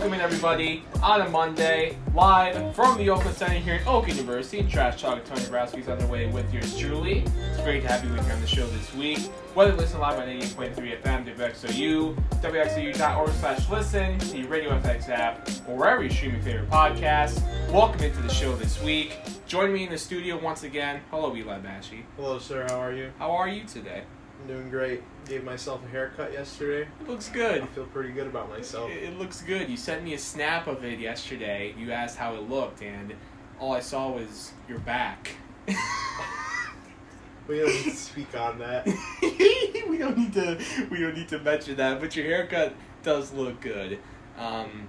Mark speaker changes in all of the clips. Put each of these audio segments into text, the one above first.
Speaker 1: Welcome in everybody on a Monday, live from the Oakland Center here at Oak University. Trash Talk with Tony Browski's on the way with yours truly. It's great to have you with me on the show this week. Whether you listen live on 88.3 FM, WXOU, WXOU.org slash listen, the Radio FX app, or wherever you stream your favorite podcasts. Welcome into the show this week. Join me in the studio once again. Hello, Eli Bashy.
Speaker 2: Hello, sir. How are you?
Speaker 1: How are you today?
Speaker 2: I'm doing great. Gave myself a haircut yesterday.
Speaker 1: It looks good.
Speaker 2: I feel pretty good about myself.
Speaker 1: It, it looks good. You sent me a snap of it yesterday. You asked how it looked, and all I saw was your back.
Speaker 2: We don't need to speak on that.
Speaker 1: we don't need to. We don't need to mention that. But your haircut does look good. Um,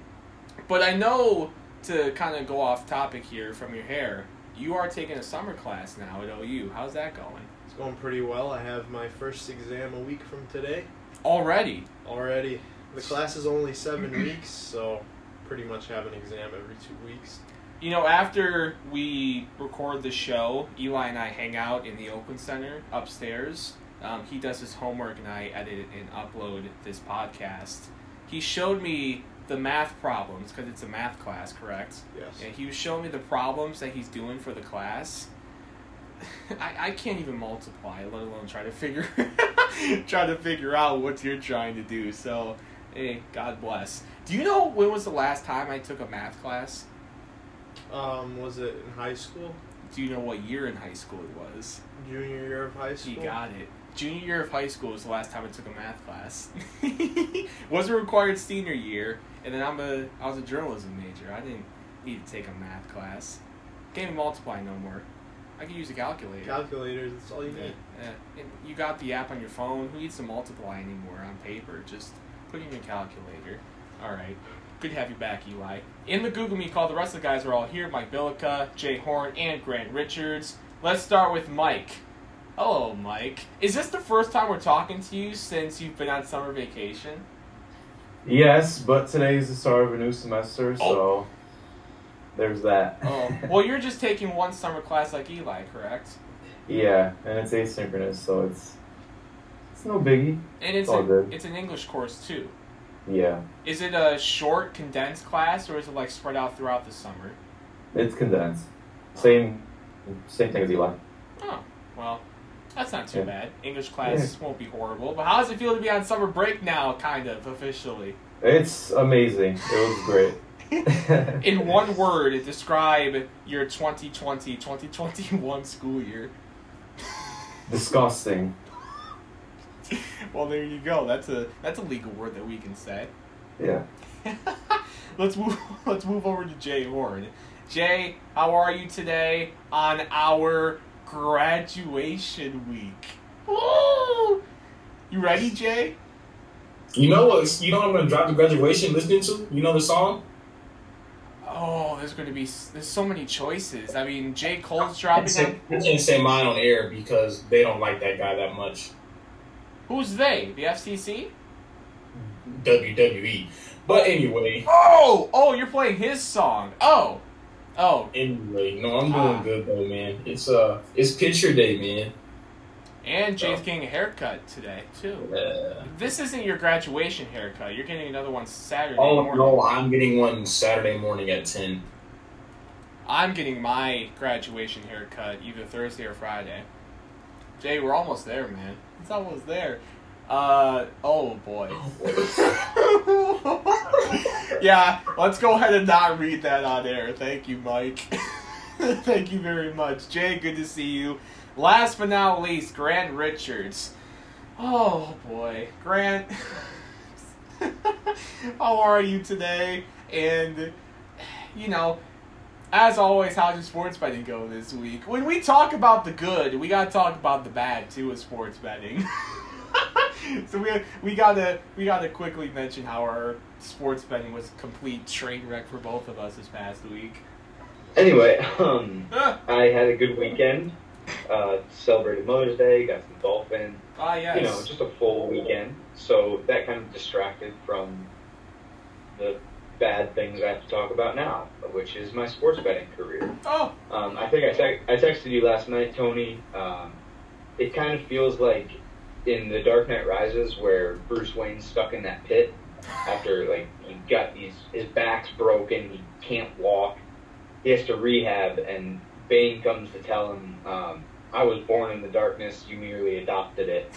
Speaker 1: but I know to kind of go off topic here from your hair. You are taking a summer class now at OU. How's that going?
Speaker 2: Going pretty well. I have my first exam a week from today
Speaker 1: Already.
Speaker 2: already. The class is only seven weeks, so pretty much have an exam every two weeks.
Speaker 1: You know, after we record the show, Eli and I hang out in the Open Center upstairs. Um, he does his homework, and I edit and upload this podcast. He showed me the math problems because it's a math class, correct?
Speaker 2: Yes.
Speaker 1: And he was showing me the problems that he's doing for the class. I, I can't even multiply, let alone try to figure try to figure out what you're trying to do. So, hey, God bless. Do you know when was the last time I took a math class?
Speaker 2: Um, was it in high school?
Speaker 1: Do you know what year in high school it was?
Speaker 2: Junior year of high school?
Speaker 1: You got it. Junior year of high school was the last time I took a math class. Wasn't required senior year, and then I'm a I was a journalism major. I didn't need to take a math class. Can't even multiply no more. I could use a calculator.
Speaker 2: Calculators, that's all you need.
Speaker 1: yeah. And you got the app on your phone. Who needs to multiply anymore on paper? Just put in your calculator. All right. Good to have you back, Eli. In the Google Meet call, the rest of the guys are all here. Mike Billica, Jay Horn, and Grant Richards. Let's start with Mike. Hello, Mike. Is this the first time we're talking to you since you've been on summer vacation?
Speaker 3: Yes, but today is the start of a new semester, so oh. There's that.
Speaker 1: Oh, well, you're just taking one summer class like Eli, correct?
Speaker 3: yeah, and it's asynchronous, so it's it's no biggie.
Speaker 1: And it's
Speaker 3: All
Speaker 1: a,
Speaker 3: good.
Speaker 1: it's an English course too.
Speaker 3: Yeah,
Speaker 1: Is it a short, condensed class, or is it like spread out throughout the summer?
Speaker 3: it's condensed. Same same thing as Eli.
Speaker 1: Oh, well, that's not too
Speaker 3: Yeah.
Speaker 1: bad. English class won't be horrible. But how does it feel to be on summer break now, kind of, officially?
Speaker 3: It's amazing. It was great.
Speaker 1: In one word, describe your 2020 2021 school year.
Speaker 3: Disgusting.
Speaker 1: Well, there you go. That's a that's a legal word that we can say.
Speaker 3: Yeah.
Speaker 1: let's move let's move over to Jay Horn. Jay, how are you today on our graduation week? Woo! You ready, Jay?
Speaker 4: You know what? You know what I'm gonna drop the graduation listening to? You know the song?
Speaker 1: Oh, there's going to be there's so many choices. I mean, J Cole's
Speaker 4: I
Speaker 1: dropping.
Speaker 4: can't,
Speaker 1: them.
Speaker 4: I can't say mine on air because they don't like that guy that much.
Speaker 1: Who's they? The FCC?
Speaker 4: WWE. But anyway,
Speaker 1: Oh, oh, you're playing his song. Oh, oh,
Speaker 4: anyway, no, I'm doing
Speaker 1: Ah.
Speaker 4: good though, man. It's uh, it's picture day, man.
Speaker 1: And Jay's
Speaker 4: Oh.
Speaker 1: getting a haircut today too.
Speaker 4: Uh,
Speaker 1: This isn't your graduation haircut. You're getting another one Saturday
Speaker 4: oh
Speaker 1: morning.
Speaker 4: no, I'm getting one Saturday morning at ten.
Speaker 1: I'm getting my graduation haircut either Thursday or Friday. Jay, we're almost there, man. It's almost there. Uh oh boy. yeah, let's go ahead and not read that on air. Thank you, Mike. Thank you very much. Jay, good to see you. Last but not least, Grant Richards. Oh boy. Grant How are you today? And you know, as always, how's your sports betting go this week? When we talk about the good, we gotta talk about the bad too with sports betting. so we we gotta we gotta quickly mention how our sports betting was a complete train wreck for both of us this past week.
Speaker 5: Anyway, um, I had a good weekend. Uh, celebrated Mother's Day, got some golf in.
Speaker 1: ah, yes.
Speaker 5: You know, just a full weekend. So that kind of distracted from the bad things I have to talk about now, which is my sports betting career.
Speaker 1: oh,
Speaker 5: Um, I think I, te- I texted you last night, Tony. Um, it kind of feels like in The Dark Knight Rises, where Bruce Wayne's stuck in that pit after like he got these his back's broken, he can't walk, he has to rehab, and Bane comes to tell him, um, "I was born in the darkness. You merely adopted it."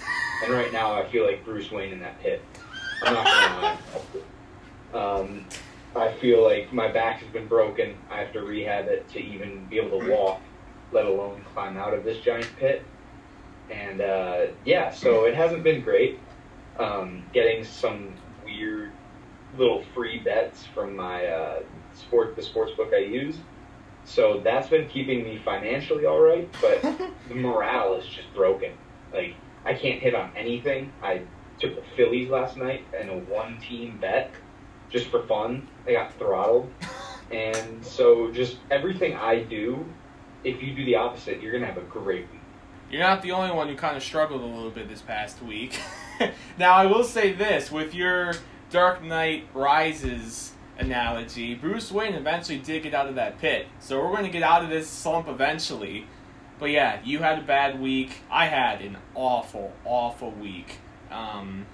Speaker 5: And right now, I feel like Bruce Wayne in that pit. I'm not gonna lie. Um, I feel like my back has been broken. I have to rehab it to even be able to walk, let alone climb out of this giant pit. And uh, yeah, so it hasn't been great. Um, getting some weird little free bets from my uh, sport, the sports book I use. So that's been keeping me financially all right, but the morale is just broken. Like I can't hit on anything. I took the Phillies last night in a one-team bet just for fun. I got throttled, and so just everything I do, if you do the opposite, you're gonna have a great week.
Speaker 1: You're not the only one who kind of struggled a little bit this past week. now, I will say this with your Dark Knight Rises analogy, Bruce Wayne eventually did get out of that pit. So we're going to get out of this slump eventually. But yeah, you had a bad week. I had an awful, awful week. Um,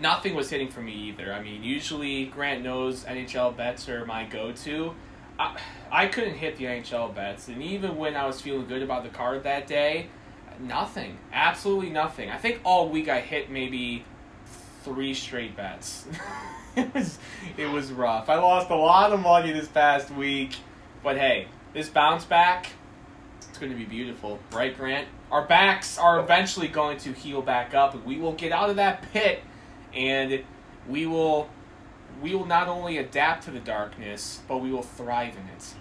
Speaker 1: nothing was hitting for me either. I mean, usually Grant knows NHL bets are my go-to. I, I couldn't hit the NHL bets, and even when I was feeling good about the card that day, nothing, absolutely nothing. I think all week I hit maybe three straight bets. it was it was rough. I lost a lot of money this past week, but hey, this bounce back, it's going to be beautiful, right, Grant? Our backs are eventually going to heal back up, and we will get out of that pit, and we will we will not only adapt to the darkness, but we will thrive in it.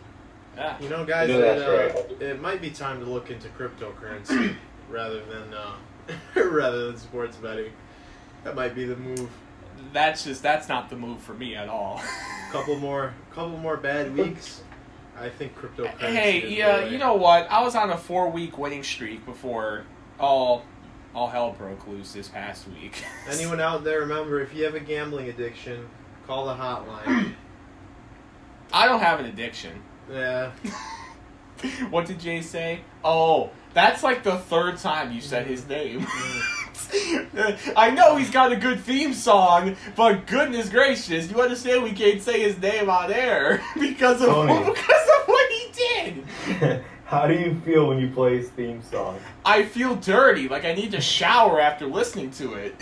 Speaker 1: Ah.
Speaker 2: You know, guys,
Speaker 5: Yeah,
Speaker 2: it,
Speaker 5: that's
Speaker 2: uh, it might be time to look into cryptocurrency rather than uh, rather than sports betting. That might be the move.
Speaker 1: That's just that's not the move for me at all.
Speaker 2: Couple more, couple more bad weeks. I think cryptocurrency.
Speaker 1: hey, yeah, you know what? I was on a four week winning streak before all all hell broke loose this past week.
Speaker 2: Anyone out there, remember if you have a gambling addiction, call the hotline.
Speaker 1: I don't have an addiction.
Speaker 2: yeah,
Speaker 1: what did Jay say? Oh, that's like the third time you said his mm. name. Mm. I know he's got a good theme song, but goodness gracious, you understand we can't say his name on air because of
Speaker 3: Tony.
Speaker 1: because of what he did.
Speaker 3: How do you feel when you play his theme song?
Speaker 1: I feel dirty, like I need to shower after listening to it.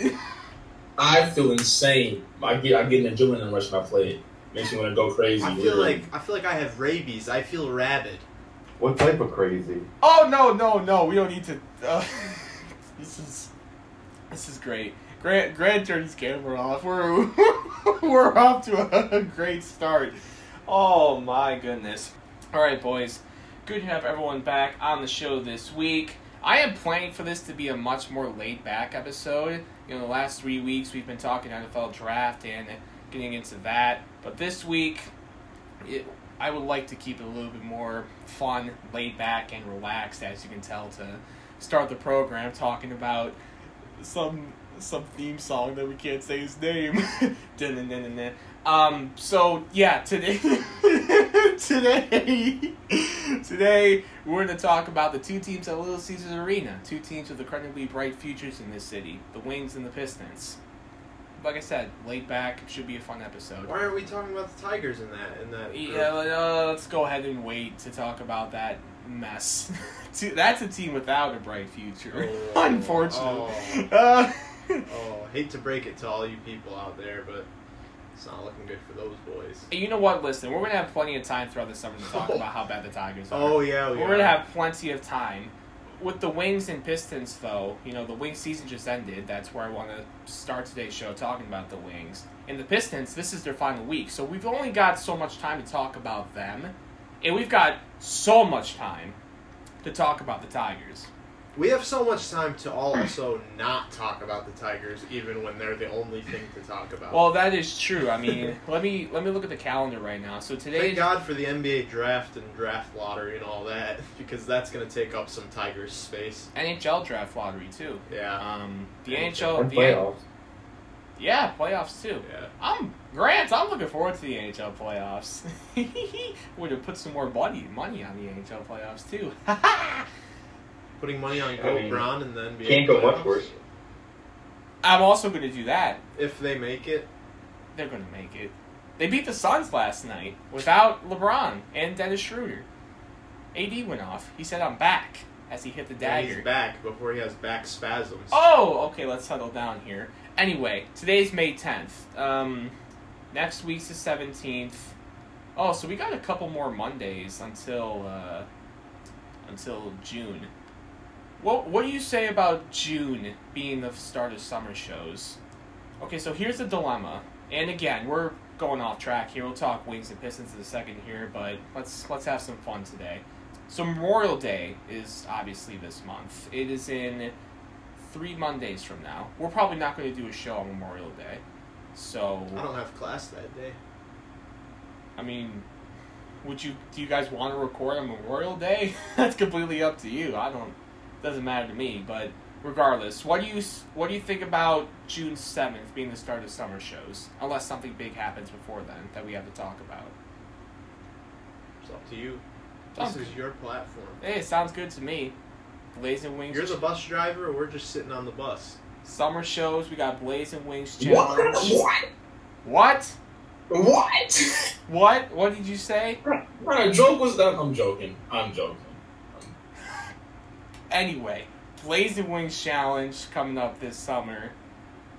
Speaker 4: I feel insane. I get I get an adrenaline rush when I play it. Makes me want to go crazy.
Speaker 2: I feel
Speaker 4: literally.
Speaker 2: like I feel like I have rabies. I feel rabid.
Speaker 3: What type of crazy?
Speaker 1: Oh no no no! We don't need to. Uh, this is this is great. Grant Grant turned his camera off. We're we're off to a great start. Oh my goodness! All right, boys. Good to have everyone back on the show this week. I am planning for this to be a much more laid back episode. You know, the last three weeks we've been talking NFL draft and getting into that, but this week it, I would like to keep it a little bit more fun, laid back, and relaxed, as you can tell, to start the program talking about some some theme song that we can't say his name. Um. So yeah, today, today, today we're going to talk about the two teams at Little Caesars Arena. Two teams with incredibly bright futures in this city: the Wings and the Pistons. Like I said, laid back should be a fun episode.
Speaker 2: Why aren't we talking about the Tigers in that? In that. group?
Speaker 1: Yeah, uh, let's go ahead and wait to talk about that mess. That's a team without a bright future,
Speaker 2: Oh,
Speaker 1: unfortunately. Uh,
Speaker 2: Oh, hate to break it to all you people out there, but it's not looking good for those boys.
Speaker 1: you know what? Listen, we're gonna have plenty of time throughout the summer to talk about how bad the Tigers are.
Speaker 2: Oh yeah, we
Speaker 1: we're
Speaker 2: are.
Speaker 1: gonna have plenty of time. With the Wings and Pistons, though, you know the Wings season just ended. That's where I want to start today's show talking about the Wings and the Pistons. This is their final week, so we've only got so much time to talk about them, and we've got so much time to talk about the Tigers.
Speaker 2: We have so much time to also not talk about the Tigers, even when they're the only thing to talk about.
Speaker 1: Well, that is true. I mean, let me let me look at the calendar right now. So today,
Speaker 2: Thank God for the NBA draft and draft lottery and all that, because that's going to take up some Tigers space.
Speaker 1: NHL draft lottery too.
Speaker 2: Yeah,
Speaker 1: Um, the
Speaker 2: NHL
Speaker 1: NHL, the
Speaker 3: playoffs.
Speaker 1: Yeah, playoffs too.
Speaker 2: yeah.
Speaker 1: I'm Grant. I'm looking forward to the NHL playoffs. Would have put some more money money on the NHL playoffs too.
Speaker 2: Putting money on
Speaker 5: I mean,
Speaker 2: Brown and then
Speaker 5: Can't go much worse.
Speaker 1: I'm also going to do that.
Speaker 2: If they make it,
Speaker 1: they're gonna make it. They beat the Suns last night without LeBron and Dennis Schroeder. AD went off. He said, "I'm back." As he hit the dagger.
Speaker 2: he's back before he has back spasms.
Speaker 1: Oh, okay, let's settle down here. Anyway, today's May 10th. Um, next week's the 17th. Oh, so we got a couple more Mondays until uh, until June. What what do you say about June being the start of summer shows? Okay, so here's the dilemma. And again, we're going off track here. We'll talk Wings and Pistons in a second here, but let's let's have some fun today. So Memorial Day is obviously this month. It is in three Mondays from now. We're probably not going to do a show on Memorial Day. So
Speaker 2: I don't have class that day.
Speaker 1: I mean, would you? Do you guys want to record on Memorial Day? That's completely up to you. I don't. Doesn't matter to me. But regardless, what do you what do you think about June seventh being the start of summer shows? Unless something big happens before then that we have to talk about.
Speaker 2: It's up to you.
Speaker 1: Sounds
Speaker 2: This is your platform.
Speaker 1: Hey, sounds good to me. Blazing Wings.
Speaker 2: You're the bus driver, or we're just sitting on the bus.
Speaker 1: summer shows. We got Blazing Wings challenge.
Speaker 4: What?
Speaker 1: What?
Speaker 4: What?
Speaker 1: What? What did you say?
Speaker 4: what kind of joke was that? I'm joking. I'm joking.
Speaker 1: Anyway, Blazing Wings Challenge coming up this summer.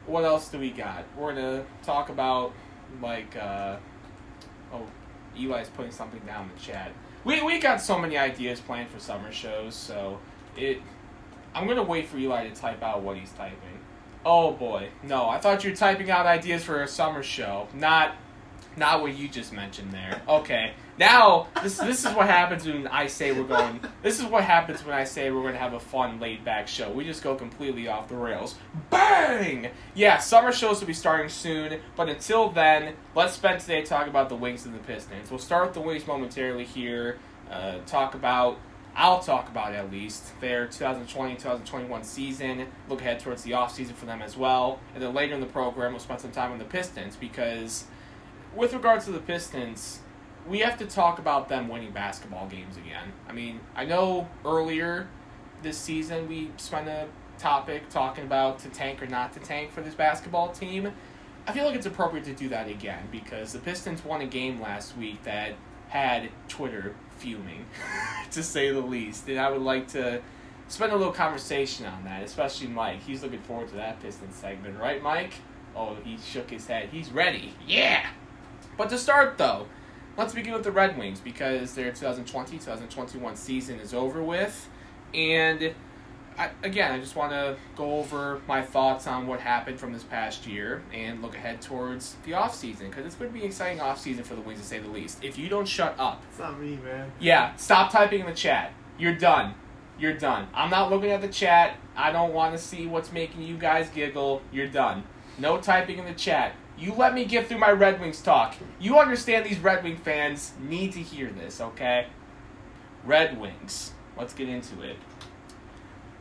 Speaker 1: What else do we got? We're gonna talk about like uh oh Eli's putting something down in the chat. We we got so many ideas planned for summer shows, so it I'm gonna wait for Eli to type out what he's typing. Oh boy. No, I thought you were typing out ideas for a summer show. Not not what you just mentioned there. Okay. Now this this is what happens when I say we're going this is what happens when I say we're gonna have a fun laid back show. We just go completely off the rails. Bang! Yeah, summer shows will be starting soon, but until then, let's spend today talking about the Wings and the Pistons. We'll start with the Wings momentarily here. Uh, talk about I'll talk about at least their 2020-2021 season. Look ahead towards the off season for them as well, and then later in the program we'll spend some time on the Pistons because, with regards to the Pistons, we have to talk about them winning basketball games again. I mean, I know earlier this season we spent a topic talking about to tank or not to tank for this basketball team. I feel like it's appropriate to do that again because the Pistons won a game last week that had Twitter fuming, to say the least. And I would like to spend a little conversation on that, especially Mike. He's looking forward to that Pistons segment, right, Mike? Oh, he shook his head. He's ready. Yeah! But to start, though, let's begin with the Red Wings because their 2020 2021 season is over with. And I, again, I just want to go over my thoughts on what happened from this past year and look ahead towards the offseason because it's going to be an exciting offseason for the Wings to say the least. If you don't shut up,
Speaker 2: It's not me, man.
Speaker 1: yeah, stop typing in the chat. You're done. You're done. I'm not looking at the chat. I don't want to see what's making you guys giggle. You're done. No typing in the chat. You let me get through my Red Wings talk. You understand these Red Wing fans need to hear this, okay? Red Wings. Let's get into it.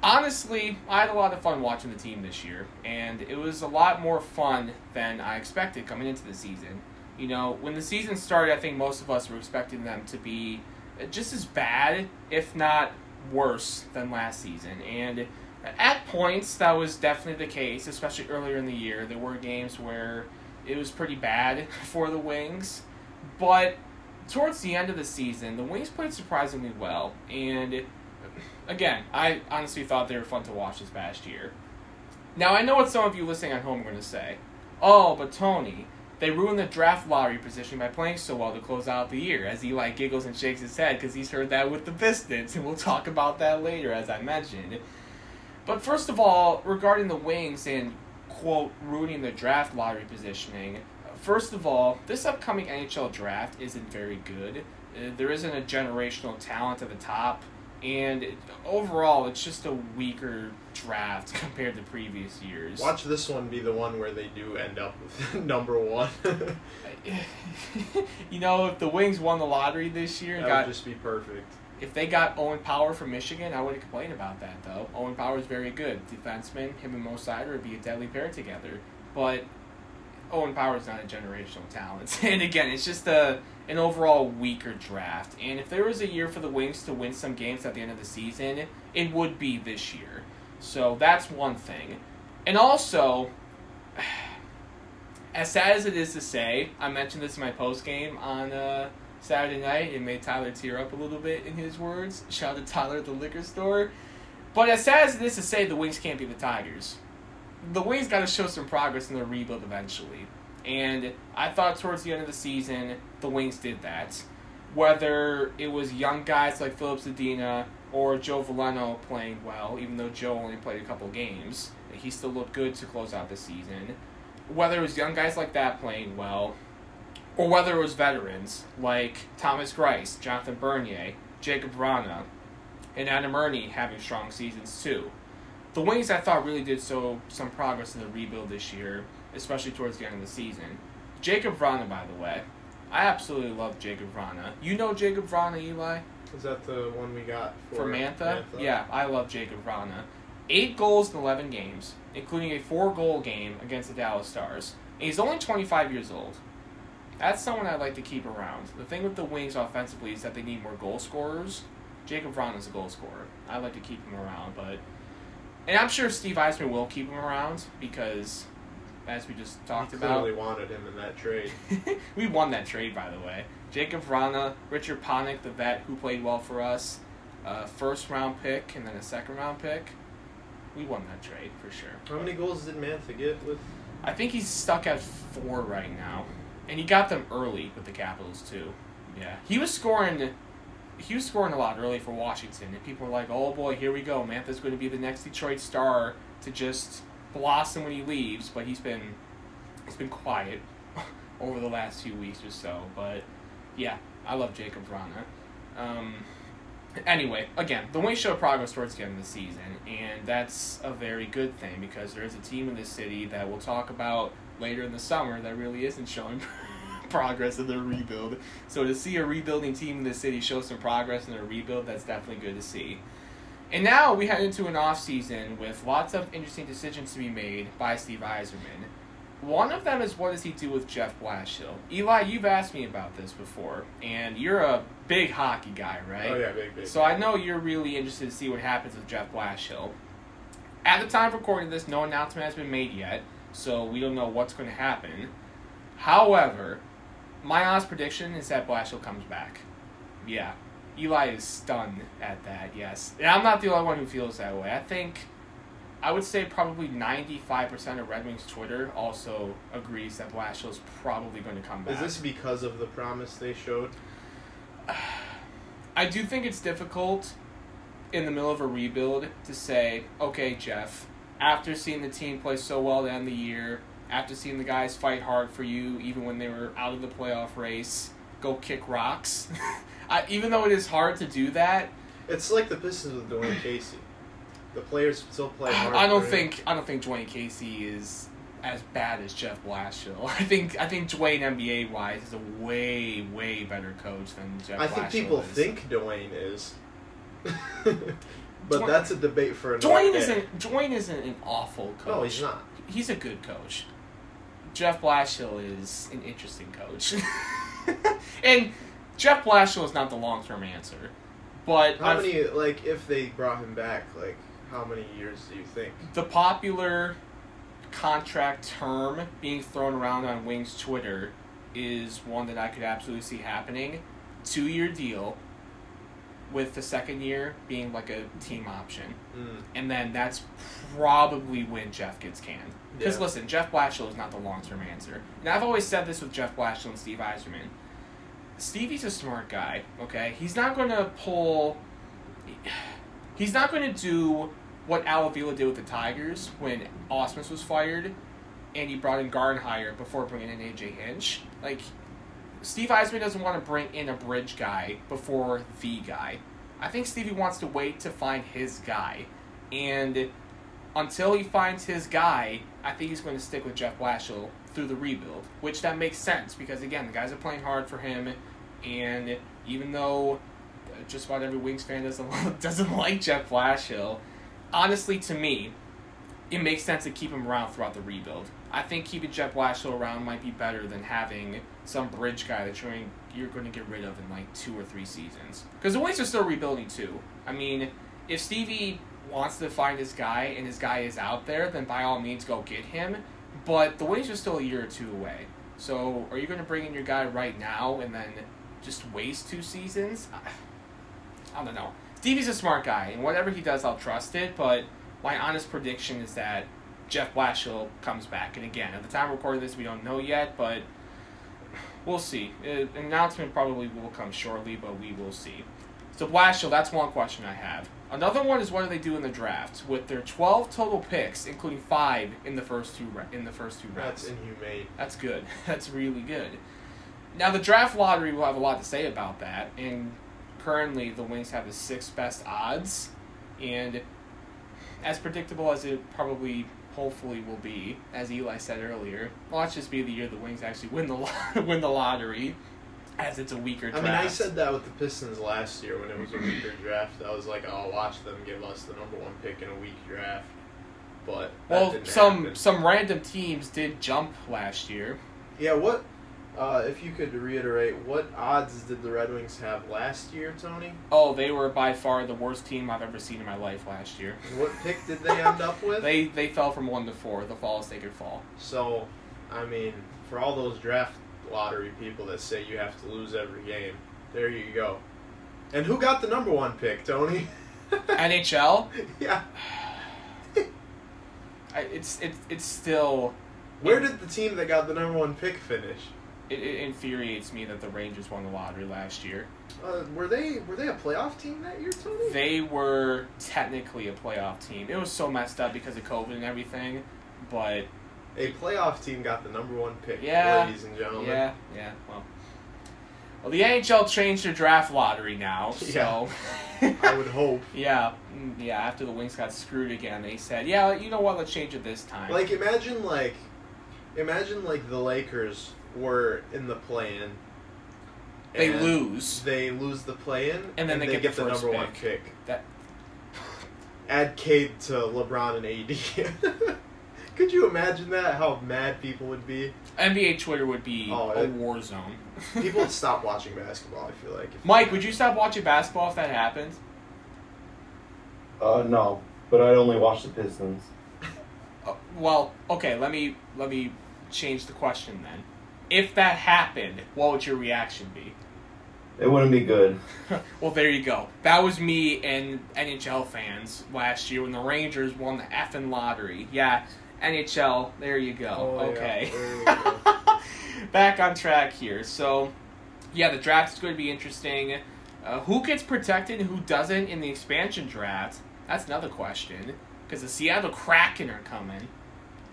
Speaker 1: Honestly, I had a lot of fun watching the team this year, and it was a lot more fun than I expected coming into the season. You know, when the season started, I think most of us were expecting them to be just as bad, if not worse, than last season. And at points, that was definitely the case, especially earlier in the year. There were games where it was pretty bad for the Wings. But towards the end of the season, the Wings played surprisingly well. And again, I honestly thought they were fun to watch this past year. Now, I know what some of you listening at home are going to say. Oh, but Tony, they ruined the draft lottery position by playing so well to close out the year, as Eli giggles and shakes his head because he's heard that with the Pistons, and we'll talk about that later, as I mentioned. But first of all, regarding the Wings and, quote, ruining the draft lottery positioning, first of all, this upcoming NHL draft isn't very good. Uh, there isn't a generational talent at the top, and it, overall, it's just a weaker draft compared to previous years.
Speaker 2: Watch this one be the one where they do end up with number one.
Speaker 1: you know, if the Wings won the lottery this year and got
Speaker 2: would just be perfect.
Speaker 1: If they got Owen Power from Michigan, I wouldn't complain about that though. Owen Power is very good defenseman. Him and Mo Seider would be a deadly pair together. But Owen Power is not a generational talent, and again, it's just a an overall weaker draft. And if there was a year for the Wings to win some games at the end of the season, it would be this year. So that's one thing. And also, as sad as it is to say, I mentioned this in my post game on uh, Saturday night. It made Tyler tear up a little bit in his words. Shout out to Tyler at the liquor store. But as sad as it is to say, the Wings can't be the Tigers. The Wings got to show some progress in their rebuild eventually. And I thought towards the end of the season, the Wings did that. Whether it was young guys like Filip Zadina or Joe Veleno playing well, even though Joe only played a couple games, he still looked good to close out the season. Whether it was young guys like that playing well, or whether it was veterans like Thomas Greiss, Jonathan Bernier, Jacob Vrana, and Adam Erne having strong seasons too. The Wings, I thought, really did show some progress in the rebuild this year, especially towards the end of the season. Jacob Vrana, by the way, I absolutely love Jacob Vrana. You know Jacob Vrana, Eli?
Speaker 2: Is that the one we got for,
Speaker 1: For Mantha? Yeah, I love Jacob Vrana. Eight goals in 11 games, including a four goal game against the Dallas Stars. And he's only 25 years old. That's someone I'd like to keep around. The thing with the Wings offensively is that they need more goal scorers. Jacob Vrana is a goal scorer. I'd like to keep him around, but. And I'm sure Steve Yzerman will keep him around because, as we just talked
Speaker 2: He
Speaker 1: about,
Speaker 2: clearly wanted him in that trade.
Speaker 1: we won that trade, by the way. Jacob Vrana, Richard Panik, the vet who played well for us, uh, first round pick and then a second round pick. We won that trade for sure.
Speaker 2: How many goals did Mantha get with?
Speaker 1: I think he's stuck at four right now, and he got them early with the Capitals too. Yeah, he was scoring. He was scoring a lot early for Washington, and people were like, "Oh boy, here we go. Mantha's going to be the next Detroit Star to just blossom when he leaves." But he's been he's been quiet over the last few weeks or so. But yeah, I love Jacob Vrana. Um, anyway, again, the Wings show progress towards the end of the season, and that's a very good thing because there is a team in this city that we'll talk about later in the summer that really isn't showing progress in their rebuild. So to see a rebuilding team in the city show some progress in their rebuild, that's definitely good to see. And now we head into an off season with lots of interesting decisions to be made by Steve Yzerman. One of them is what does he do with Jeff Blashill? Eli, you've asked me about this before, and you're a big hockey guy, right?
Speaker 2: Oh yeah, big big.
Speaker 1: So I know you're really interested to see what happens with Jeff Blashill. At the time of recording this, no announcement has been made yet, so we don't know what's going to happen. However, my honest prediction is that Blashill comes back. Yeah. Eli is stunned at that, yes. And I'm not the only one who feels that way. I think, I would say probably 95% of Red Wings Twitter also agrees that Blashill is probably going to come back.
Speaker 2: Is this because of the promise they showed?
Speaker 1: I do think it's difficult in the middle of a rebuild to say, okay, Jeff, after seeing the team play so well to end the year, after seeing the guys fight hard for you, even when they were out of the playoff race, go kick rocks. I, even though it is hard to do that,
Speaker 2: It's like the Pistons with Dwane Casey. The players still play hard.
Speaker 1: I don't
Speaker 2: for him.
Speaker 1: think I don't think Dwane Casey is as bad as Jeff Blashill. I think I think Dwane NBA wise is a way way better coach than Jeff.
Speaker 2: I think
Speaker 1: Blashill
Speaker 2: people
Speaker 1: is.
Speaker 2: think Dwane is. but
Speaker 1: Dwane-
Speaker 2: that's a debate for another
Speaker 1: Dwane
Speaker 2: day.
Speaker 1: isn't Dwane isn't an awful coach.
Speaker 2: No, he's not.
Speaker 1: He's a good coach. Jeff Blashill is an interesting coach. and Jeff Blashill is not the long term answer. But
Speaker 2: How
Speaker 1: I've-
Speaker 2: many, like, if they brought him back, like, how many years do you think?
Speaker 1: the popular contract term being thrown around on Wings Twitter is one that I could absolutely see happening. Two year deal with the second year being like a team option.
Speaker 2: Mm.
Speaker 1: And then that's probably when Jeff gets canned. Because
Speaker 2: Yeah.
Speaker 1: listen, Jeff Blashill is not the long term answer. And I've always said this with Jeff Blashill and Steve Yzerman. Stevie's a smart guy, okay? He's not going to pull. He's not going to do what Al Avila did with the Tigers when Ausmus was fired and he brought in Gardenhire before bringing in AJ Hinch. Like, Steve Yzerman doesn't want to bring in a bridge guy before the guy. I think Stevie wants to wait to find his guy. And until he finds his guy, I think he's going to stick with Jeff Blashill through the rebuild, which that makes sense because again, the guys are playing hard for him, and even though uh, just about every Wings fan doesn't doesn't like Jeff Blashill, honestly, to me, it makes sense to keep him around throughout the rebuild. I think keeping Jeff Blashill around might be better than having some bridge guy that you're going, you're going to get rid of in like two or three seasons. Because the Wings are still rebuilding too. I mean, if Stevie wants to find his guy and his guy is out there, then by all means go get him. but the Wings are still a year or two away. So are you going to bring in your guy right now and then just waste two seasons? I, I don't know. Stevie's a smart guy, and whatever he does, I'll trust it. But my honest prediction is that Jeff Blashill comes back. And again, at the time of recording this, we don't know yet, but we'll see. Uh, an announcement probably will come shortly, but we will see. So Blashill, that's one question I have. Another one is what do they do in the draft with their 12 total picks, including five in the first two in the first two rounds.
Speaker 2: That's inhumane.
Speaker 1: That's good. That's really good. Now the draft lottery will have a lot to say about that, and currently the Wings have the sixth best odds, and as predictable as it probably hopefully will be, as Eli said earlier, watch this be the year the Wings actually win the lo- win the lottery, as it's a weaker
Speaker 2: I mean, I said that with the Pistons last year when it was a weaker draft. I was like, I'll watch them give us the number one pick in a weak draft. But
Speaker 1: well, some
Speaker 2: happen.
Speaker 1: some random teams did jump last year.
Speaker 2: Yeah, what? Uh, if you could reiterate, what odds did the Red Wings have last year, Tony?
Speaker 1: Oh, they were by far the worst team I've ever seen in my life last year.
Speaker 2: What pick did they end up with?
Speaker 1: They they fell from one to four, the fallest they could fall.
Speaker 2: So, I mean, for all those draft lottery people that say you have to lose every game, there you go. And who got the number one pick, Tony?
Speaker 1: NHL,
Speaker 2: yeah.
Speaker 1: I, it's it's it's still
Speaker 2: Where did the team that got the number one pick finish?
Speaker 1: It, it infuriates me that the Rangers won the lottery last year.
Speaker 2: Uh, were they were they a playoff team that year, Tony?
Speaker 1: They were technically a playoff team. It was so messed up because of COVID and everything, but
Speaker 2: A playoff team got the number one pick,
Speaker 1: Yeah.
Speaker 2: ladies and gentlemen.
Speaker 1: yeah, yeah, well. Well, the NHL changed their draft lottery now, so
Speaker 2: I would hope.
Speaker 1: yeah, mm, yeah. After the Wings got screwed again, they said, "Yeah, you know what? Let's change it this time."
Speaker 2: Like imagine like imagine like the Lakers were in the play-in.
Speaker 1: They lose.
Speaker 2: They lose the play-in,
Speaker 1: And then they get the
Speaker 2: the
Speaker 1: first
Speaker 2: number one
Speaker 1: pick.
Speaker 2: pick.
Speaker 1: That
Speaker 2: Add Cade to LeBron and AD. Could you imagine that? How mad people would be.
Speaker 1: NBA Twitter would be
Speaker 2: Oh,
Speaker 1: a
Speaker 2: it-
Speaker 1: war zone.
Speaker 2: People would stop watching basketball. I feel like. if-
Speaker 1: Mike, would you stop watching basketball if that happened?
Speaker 3: Uh, no, but I only watch the Pistons.
Speaker 1: Uh, well, okay. Let me let me change the question then. If that happened, what would your reaction be?
Speaker 3: It wouldn't be good.
Speaker 1: well, there you go. That was me and NHL fans last year when the Rangers won the effing lottery. Yeah, NHL. There you go.
Speaker 2: Oh, yeah.
Speaker 1: okay.
Speaker 2: There you go.
Speaker 1: Back on track here. So, yeah, the draft is going to be interesting. Uh, who gets protected and who doesn't in the expansion draft? That's another question. Because the Seattle Kraken are coming.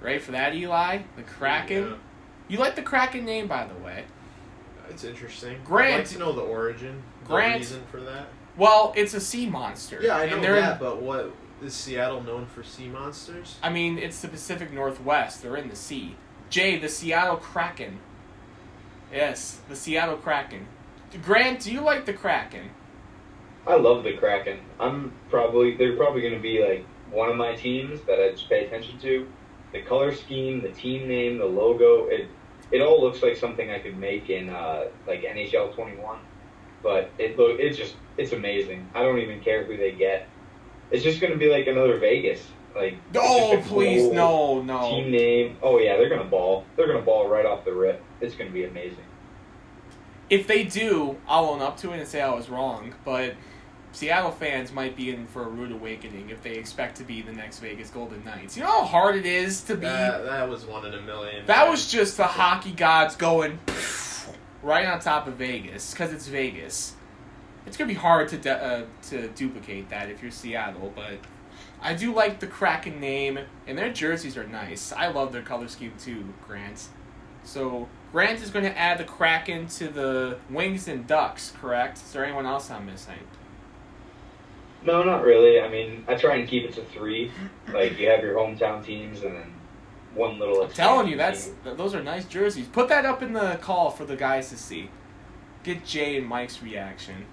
Speaker 1: Ready for that, Eli? The Kraken?
Speaker 2: Yeah.
Speaker 1: You like the Kraken name, by the way.
Speaker 2: It's interesting.
Speaker 1: Grant-
Speaker 2: I'd like to know the origin, the
Speaker 1: Grant-
Speaker 2: reason for that.
Speaker 1: Well, it's a sea monster.
Speaker 2: Yeah, I know
Speaker 1: they're in-
Speaker 2: that, but what is Seattle known for sea monsters?
Speaker 1: I mean, it's the Pacific Northwest. They're in the sea. Jay, the Seattle Kraken. Yes, the Seattle Kraken. Grant, do you like the Kraken?
Speaker 5: I love the Kraken. I'm probably they're probably going to be like one of my teams that I just pay attention to. The color scheme, the team name, the logo, it it all looks like something I could make in uh, like NHL 21. But it look it's just it's amazing. I don't even care who they get. It's just going to be like another Vegas. Like
Speaker 1: Oh, please, no, no.
Speaker 5: Team name. Oh yeah, they're going to ball. They're going to ball right off the rip. It's going to be amazing.
Speaker 1: If they do, I'll own up to it and say I was wrong. But Seattle fans might be in for a rude awakening if they expect to be the next Vegas Golden Knights. You know how hard it is to be.
Speaker 2: That, that was one in a million.
Speaker 1: That was just the hockey gods going right on top of Vegas because it's Vegas. It's gonna be hard to de- uh, to duplicate that if you're Seattle, but I do like the Kraken name and their jerseys are nice. I love their color scheme too, Grant. So Grant is going to add the Kraken to the Wings and Ducks, correct? Is there anyone else I'm missing?
Speaker 5: No, not really. I mean, I try and keep it to three. Like you have your hometown teams and then one little.
Speaker 1: I'm telling you, that's
Speaker 5: team.
Speaker 1: those are nice jerseys. Put that up in the call for the guys to see. Get Jay and Mike's reaction.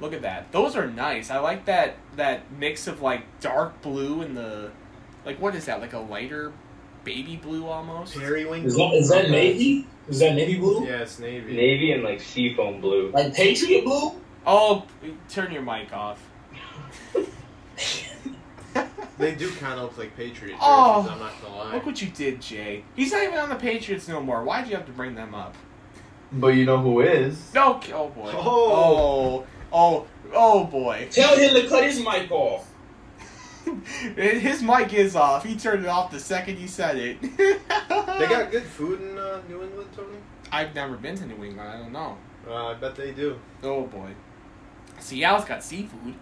Speaker 1: Look at that. Those are nice. I like that that mix of like dark blue and the like what is that? Like a lighter baby blue almost?
Speaker 2: Periwinkle.
Speaker 4: Is that, is that navy? Is that navy blue?
Speaker 2: Yeah, it's navy.
Speaker 5: navy and like seafoam blue.
Speaker 4: Like Patriot blue?
Speaker 1: Oh, turn your mic off.
Speaker 2: They do kind of look like Patriot jerseys.
Speaker 1: Oh,
Speaker 2: I'm not gonna lie.
Speaker 1: Look what you did, Jay. He's not even on the Patriots no more. Why'd you have to bring them up?
Speaker 3: But you know who is?
Speaker 1: No, oh boy.
Speaker 2: Oh.
Speaker 1: oh, oh, oh boy.
Speaker 4: Tell him to cut his mic off.
Speaker 1: His mic is off. He turned it off the second you said it.
Speaker 2: They got good food in uh, New England, Tony.
Speaker 1: I've never been to New England. I don't know.
Speaker 2: Uh, I bet they do.
Speaker 1: Oh boy. Seattle's got seafood.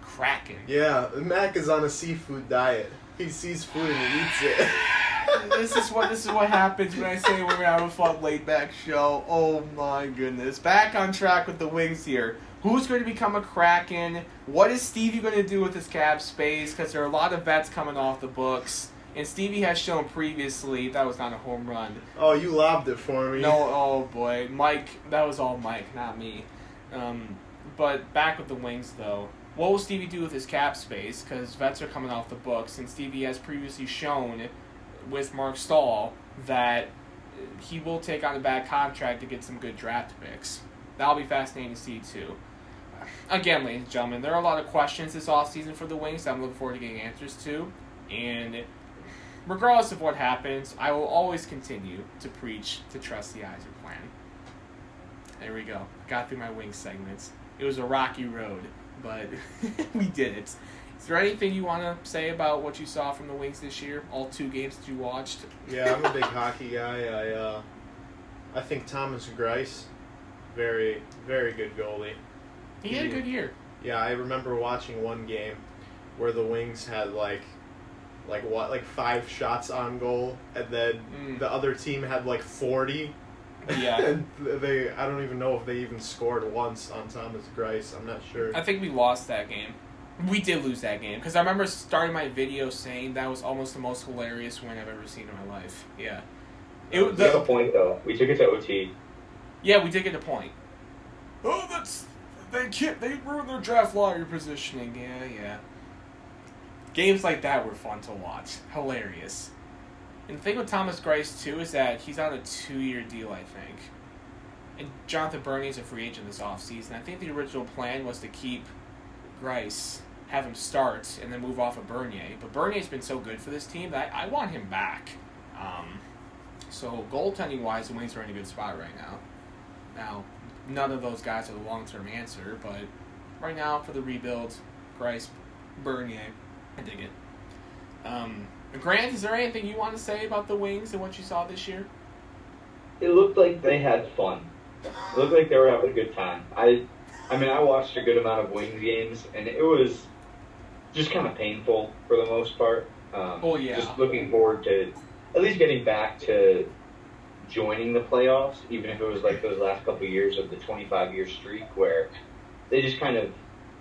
Speaker 1: Cracking.
Speaker 2: Yeah, Mac is on a seafood diet. He sees food and he eats it.
Speaker 1: this is what this is what happens when I say we're gonna have a fun laid back show. Oh my goodness. Back on track with the wings here. Who's going to become a Kraken? What is Stevie going to do with his cap space? Because there are a lot of vets coming off the books. And Stevie has shown previously that was not a home run.
Speaker 2: oh, you lobbed it for me.
Speaker 1: No, oh boy, Mike. That was all Mike, not me. Um, but back with the wings, though. What will Stevie do with his cap space? Because vets are coming off the books, and Stevie has previously shown with Marc Staal that he will take on a bad contract to get some good draft picks. That'll be fascinating to see too. Again, ladies and gentlemen, there are a lot of questions this offseason for the Wings that I'm looking forward to getting answers to. And regardless of what happens, I will always continue to preach to trust the Yzerplan. There we go. Got through my Wings segments. It was a rocky road, but we did it. Is there anything you want to say about what you saw from the Wings this year? All two games that you watched?
Speaker 2: Yeah, I'm a big hockey guy. I uh, I think Thomas Greiss, very very good goalie.
Speaker 1: He had a good year.
Speaker 2: Yeah, I remember watching one game where the Wings had like like what like five shots on goal, and then
Speaker 1: Mm.
Speaker 2: the other team had like forty.
Speaker 1: Yeah.
Speaker 2: and they I don't even know if they even scored once on Thomas Greiss. I'm not sure.
Speaker 1: I think we lost that game. We did lose that game because I remember starting my video saying that was almost the most hilarious win I've ever seen in my life. Yeah, it
Speaker 5: That's the
Speaker 1: the,
Speaker 5: point, though. We took it to OT.
Speaker 1: yeah we did get a point. Oh, that's they can't they ruined their draft lottery positioning. Yeah, yeah. Games like that were fun to watch. Hilarious. And the thing with Thomas Greiss too is that he's on a two-year deal, I think. And Jonathan Bernier's a free agent this offseason. I think the original plan was to keep Greiss, have him start, and then move off of Bernier. But Bernier's been so good for this team that I, I want him back. Um, so goaltending wise, the Wings are in a good spot right now. Now, none of those guys are the long term answer, but right now for the rebuild, Greiss, Bernier, I dig it. Um, Grant, is there anything you want to say about the Wings and what you saw this year?
Speaker 5: It looked like they had fun. It looked like they were having a good time. I, I mean, I watched a good amount of Wings games, and it was just kind of painful for the most part. Um,
Speaker 1: Oh, yeah.
Speaker 5: Just looking forward to at least getting back to joining the playoffs, even if it was like those last couple years of the 25 year streak where they just kind of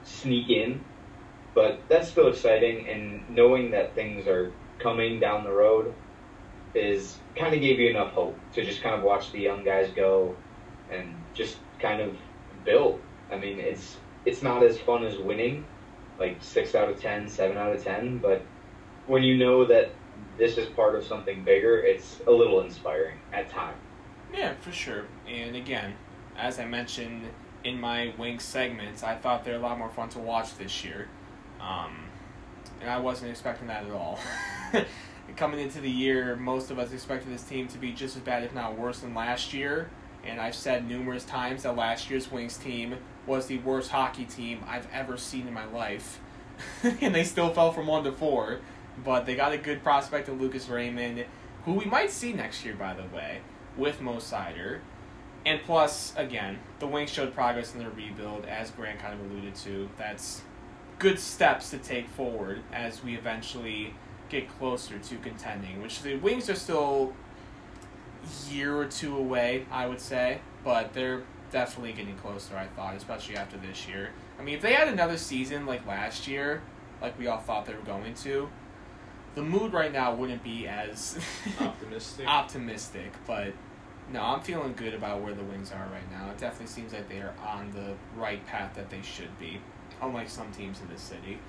Speaker 5: sneak in. But that's still exciting, and knowing that things are coming down the road is kind of gave you enough hope to just kind of watch the young guys go and just kind of build. I mean, it's it's not as fun as winning, like six out of ten, seven out of ten, but when you know that this is part of something bigger, it's a little inspiring at times.
Speaker 1: Yeah, for sure. And again, as I mentioned in my wing segments, I thought they're a lot more fun to watch this year. Um, and I wasn't expecting that at all. Coming into the year, most of us expected this team to be just as bad, if not worse, than last year. And I've said numerous times that last year's Wings team was the worst hockey team I've ever seen in my life. and they still fell from 1 to 4. But they got a good prospect in Lucas Raymond, who we might see next year, by the way, with Mo Seider. And plus, again, the Wings showed progress in their rebuild, as Grant kind of alluded to. That's good steps to take forward as we eventually get closer to contending, which the Wings are still a year or two away, I would say, but they're definitely getting closer, I thought, especially after this year. I mean, if they had another season like last year, like we all thought they were going to, the mood right now wouldn't be as
Speaker 2: Optimistic.
Speaker 1: optimistic, but no, I'm feeling good about where the Wings are right now. It definitely seems like they are on the right path that they should be, unlike some teams in this city.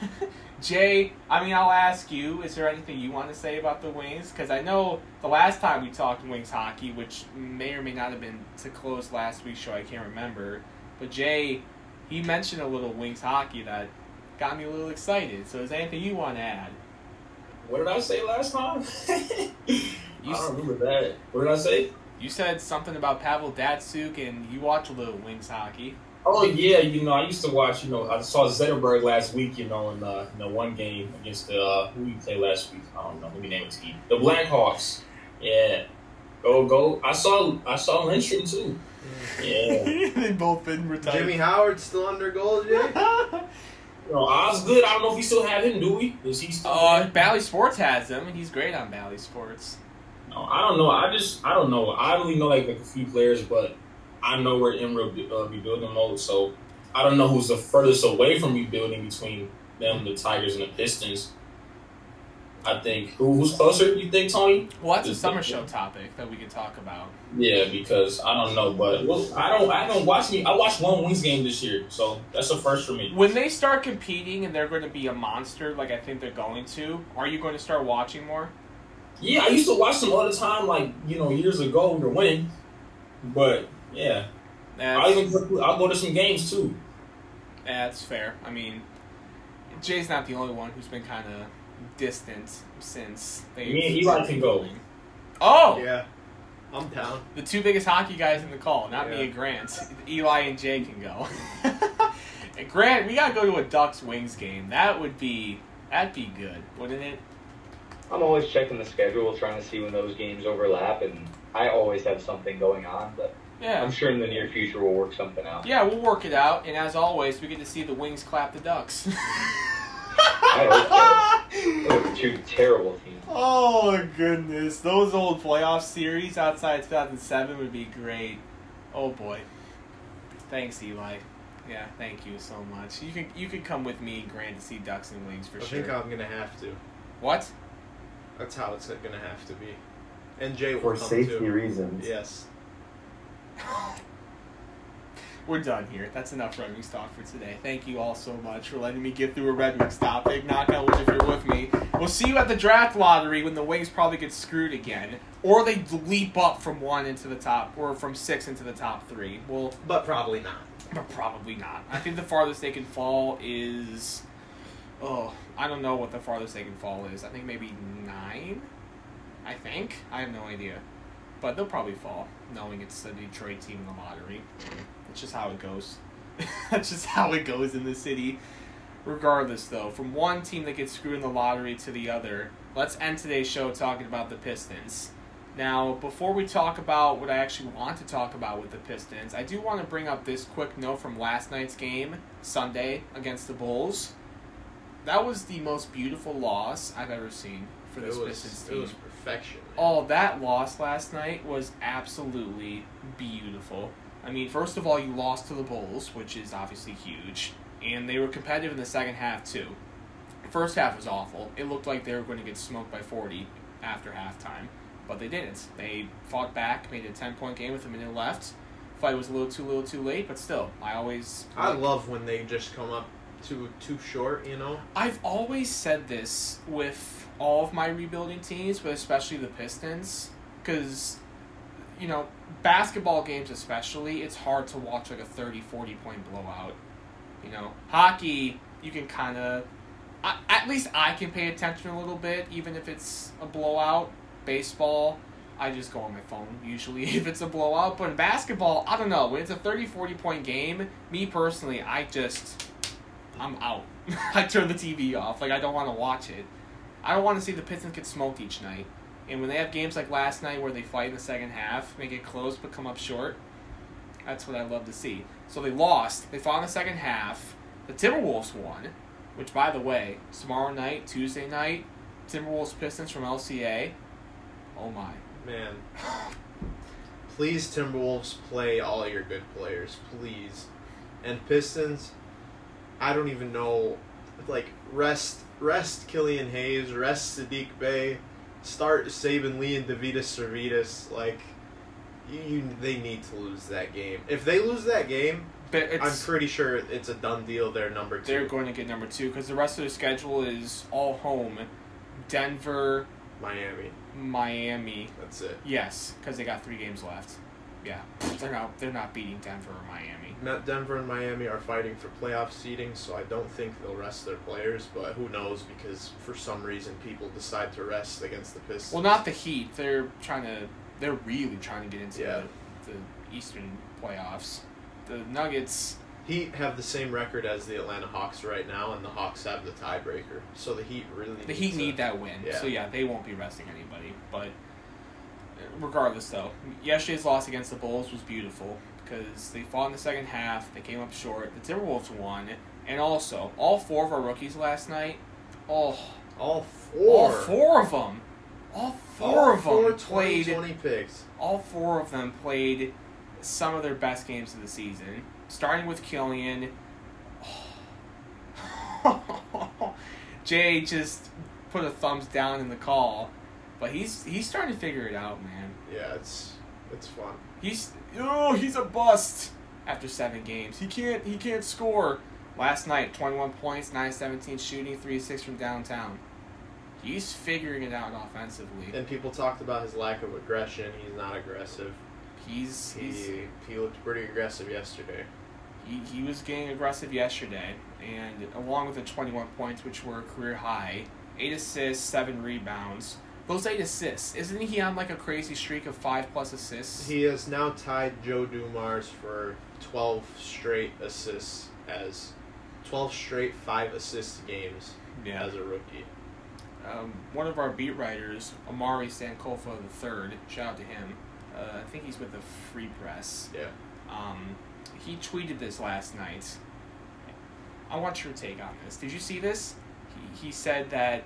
Speaker 1: Jay, I mean, I'll ask you, is there anything you want to say about the Wings? Because I know the last time we talked Wings hockey, which may or may not have been to close last week's show, I can't remember, but Jay, he mentioned a little Wings hockey that got me a little excited. So, is there anything you want to add?
Speaker 4: What did I say last time?
Speaker 1: You,
Speaker 4: I
Speaker 1: s-
Speaker 4: don't remember that. What did I say?
Speaker 1: you said something about Pavel Datsyuk, and you watch a little Wings hockey.
Speaker 4: Oh yeah, you know I used to watch. You know I saw Zetterberg last week. You know in uh, in the one game against the uh, who we played last week. I don't know. Let me name a team. The Blackhawks. Yeah. Go go. I saw I saw Lidstrom too. Yeah.
Speaker 1: they both been retired.
Speaker 2: Jimmy Howard still under goal, Jay?
Speaker 4: You know, Osgood. I don't know if we still have him. Do we? Is he still?
Speaker 1: Uh. Bally Sports has him, and he's great on Bally Sports.
Speaker 4: No, I don't know. I just I don't know. I only know like, like a few players, but I know we're in re- uh, rebuilding mode, so I don't know who's the furthest away from rebuilding between them, the Tigers, and the Pistons. I think who, who's closer? You think Tony?
Speaker 1: Well, that's a summer show topic that we can talk about.
Speaker 4: Yeah, because I don't know, but well, I don't. I don't watch me. I watched one Wings game this year, so that's a first for me.
Speaker 1: When they start competing and they're going to be a monster, like I think they're going to, are you going to start watching more?
Speaker 4: Yeah, I used to watch them all the time, like you know, years ago when they're winning. But yeah, I'll even go, I'll go to some games too.
Speaker 1: that's fair. I mean, Jay's not the only one who's been kind of distant since they.
Speaker 4: Me and Eli can go.
Speaker 1: Oh,
Speaker 2: Yeah. I'm down.
Speaker 1: the two biggest hockey guys in the call, not me and Grant. Eli and Jay can go. and Grant, we gotta go to a Ducks Wings game. That would be that'd be good, wouldn't it?
Speaker 5: I'm always checking the schedule, trying to see when those games overlap, and I always have something going on. But
Speaker 1: Yeah.
Speaker 5: I'm sure in the near future we'll work something out.
Speaker 1: Yeah, we'll work it out, and as always, we get to see the Wings clap the Ducks.
Speaker 5: I Those are two terrible teams.
Speaker 1: Oh goodness, those old playoff series outside 2007 would be great. Oh boy. Thanks, Eli. Yeah, thank you so much. You can you could come with me, Grant, to see Ducks and Wings for
Speaker 2: I
Speaker 1: sure.
Speaker 2: think I'm gonna have to.
Speaker 1: what?
Speaker 2: That's how it's gonna have to be. And Jay will
Speaker 3: For
Speaker 2: come
Speaker 3: safety
Speaker 2: too.
Speaker 3: reasons.
Speaker 2: Yes.
Speaker 1: We're done here. That's enough Red Wings talk for today. Thank you all so much for letting me get through a Red Wings topic. Knock on wood if you're with me. We'll see you at the draft lottery when the Wings probably get screwed again, or they leap up from one into the top, or from six into the top three. We'll
Speaker 2: But probably not.
Speaker 1: But probably not. I think the farthest they can fall is. Oh, I don't know what the farthest they can fall is. I think maybe nine. I think. I have no idea. But they'll probably fall, knowing it's the Detroit team in the lottery. That's just how it goes. That's just how it goes in the city. Regardless, though, from one team that gets screwed in the lottery to the other, let's end today's show talking about the Pistons. Now, before we talk about what I actually want to talk about with the Pistons, I do want to bring up this quick note from last night's game, Sunday, against the Bulls. That was the most beautiful loss I've ever seen for this
Speaker 2: was,
Speaker 1: Pistons
Speaker 2: it
Speaker 1: team.
Speaker 2: Was perfection.
Speaker 1: Oh, that loss last night was absolutely beautiful. I mean, first of all, you lost to the Bulls, which is obviously huge, and they were competitive in the second half too. First half was awful. It looked like they were going to get smoked by 40 after halftime, but they didn't. They fought back, made a 10 point game with a minute left. Fight was a little too little too late, but still, I always
Speaker 2: I love when they just come up too too short. You know.
Speaker 1: I've always said this with all of my rebuilding teams, but especially the Pistons, because, you know, basketball games especially, it's hard to watch like a 30, 40 point blowout. You know, hockey, you can kind of, at least I can pay attention a little bit, even if it's a blowout. Baseball, I just go on my phone usually if it's a blowout. But in basketball, I don't know. When it's a 30, 40 point game, me personally, I just. I'm out. I turn the TV off. Like I don't want to watch it. I don't want to see the Pistons get smoked each night. And when they have games like last night where they fight in the second half, make it close but come up short, that's what I love to see. So they lost. They fought in the second half. The Timberwolves won, which by the way, tomorrow night, Tuesday night, Timberwolves Pistons from LCA. Oh my.
Speaker 2: Man. Please, Timberwolves, play all your good players, please. And Pistons, I don't even know. Like rest, rest Killian Hayes, rest Sadiq Bey, start Saben Lee and Deividas Sirvydis. Like, you, you, they need to lose that game. If they lose that game, I'm pretty sure it's a done deal. They're number 2
Speaker 1: they're going to get number two because the rest of the schedule is all home. Denver,
Speaker 2: Miami.
Speaker 1: Miami,
Speaker 2: That's it.
Speaker 1: Yes, because they got three games left. Yeah, they're not they're not beating Denver or Miami.
Speaker 2: Met Denver and Miami are fighting for playoff seeding, so I don't think they'll rest their players. But who knows? Because for some reason, people decide to rest against the Pistons.
Speaker 1: Well, not the Heat. They're trying to. They're really trying to get into
Speaker 2: Yeah.
Speaker 1: the, the Eastern playoffs. The Nuggets.
Speaker 2: Heat have the same record as the Atlanta Hawks right now, and the Hawks have the tiebreaker. So the Heat really
Speaker 1: The Heat need that win.
Speaker 2: Yeah.
Speaker 1: So yeah, they won't be resting anybody. But regardless, though, yesterday's loss against the Bulls was beautiful because they fought in the second half. They came up short. The Timberwolves won, and also all four of our rookies last night. Oh,
Speaker 2: All
Speaker 1: all
Speaker 2: four.
Speaker 1: four of them. All four
Speaker 2: All
Speaker 1: of them
Speaker 2: four
Speaker 1: played.
Speaker 2: 20 picks.
Speaker 1: all four of them played some of their best games of the season. Starting with Killian. Jay just put a thumbs down in the call, but he's he's starting to figure it out, man.
Speaker 2: Yeah, it's it's fun.
Speaker 1: He's oh he's a bust after seven games. He can't he can't score. Last night, twenty one points, nine seventeen shooting, three six from downtown. He's figuring it out offensively.
Speaker 2: And people talked about his lack of aggression. He's not aggressive.
Speaker 1: He's he's
Speaker 2: He he looked pretty aggressive yesterday.
Speaker 1: He, he was getting aggressive yesterday, and along with the 21 points, which were a career high, 8 assists, 7 rebounds. Those 8 assists, isn't he on like a crazy streak of 5 plus assists?
Speaker 2: He has now tied Joe Dumars for 12 straight assists as 12 straight five assist games
Speaker 1: yeah.
Speaker 2: as a rookie.
Speaker 1: Um, one of our beat writers, Omari Sankofa III, shout out to him. Uh, I think he's with the Free Press.
Speaker 2: Yeah.
Speaker 1: Um, he tweeted this last night. I want your take on this. Did you see this? He, he said that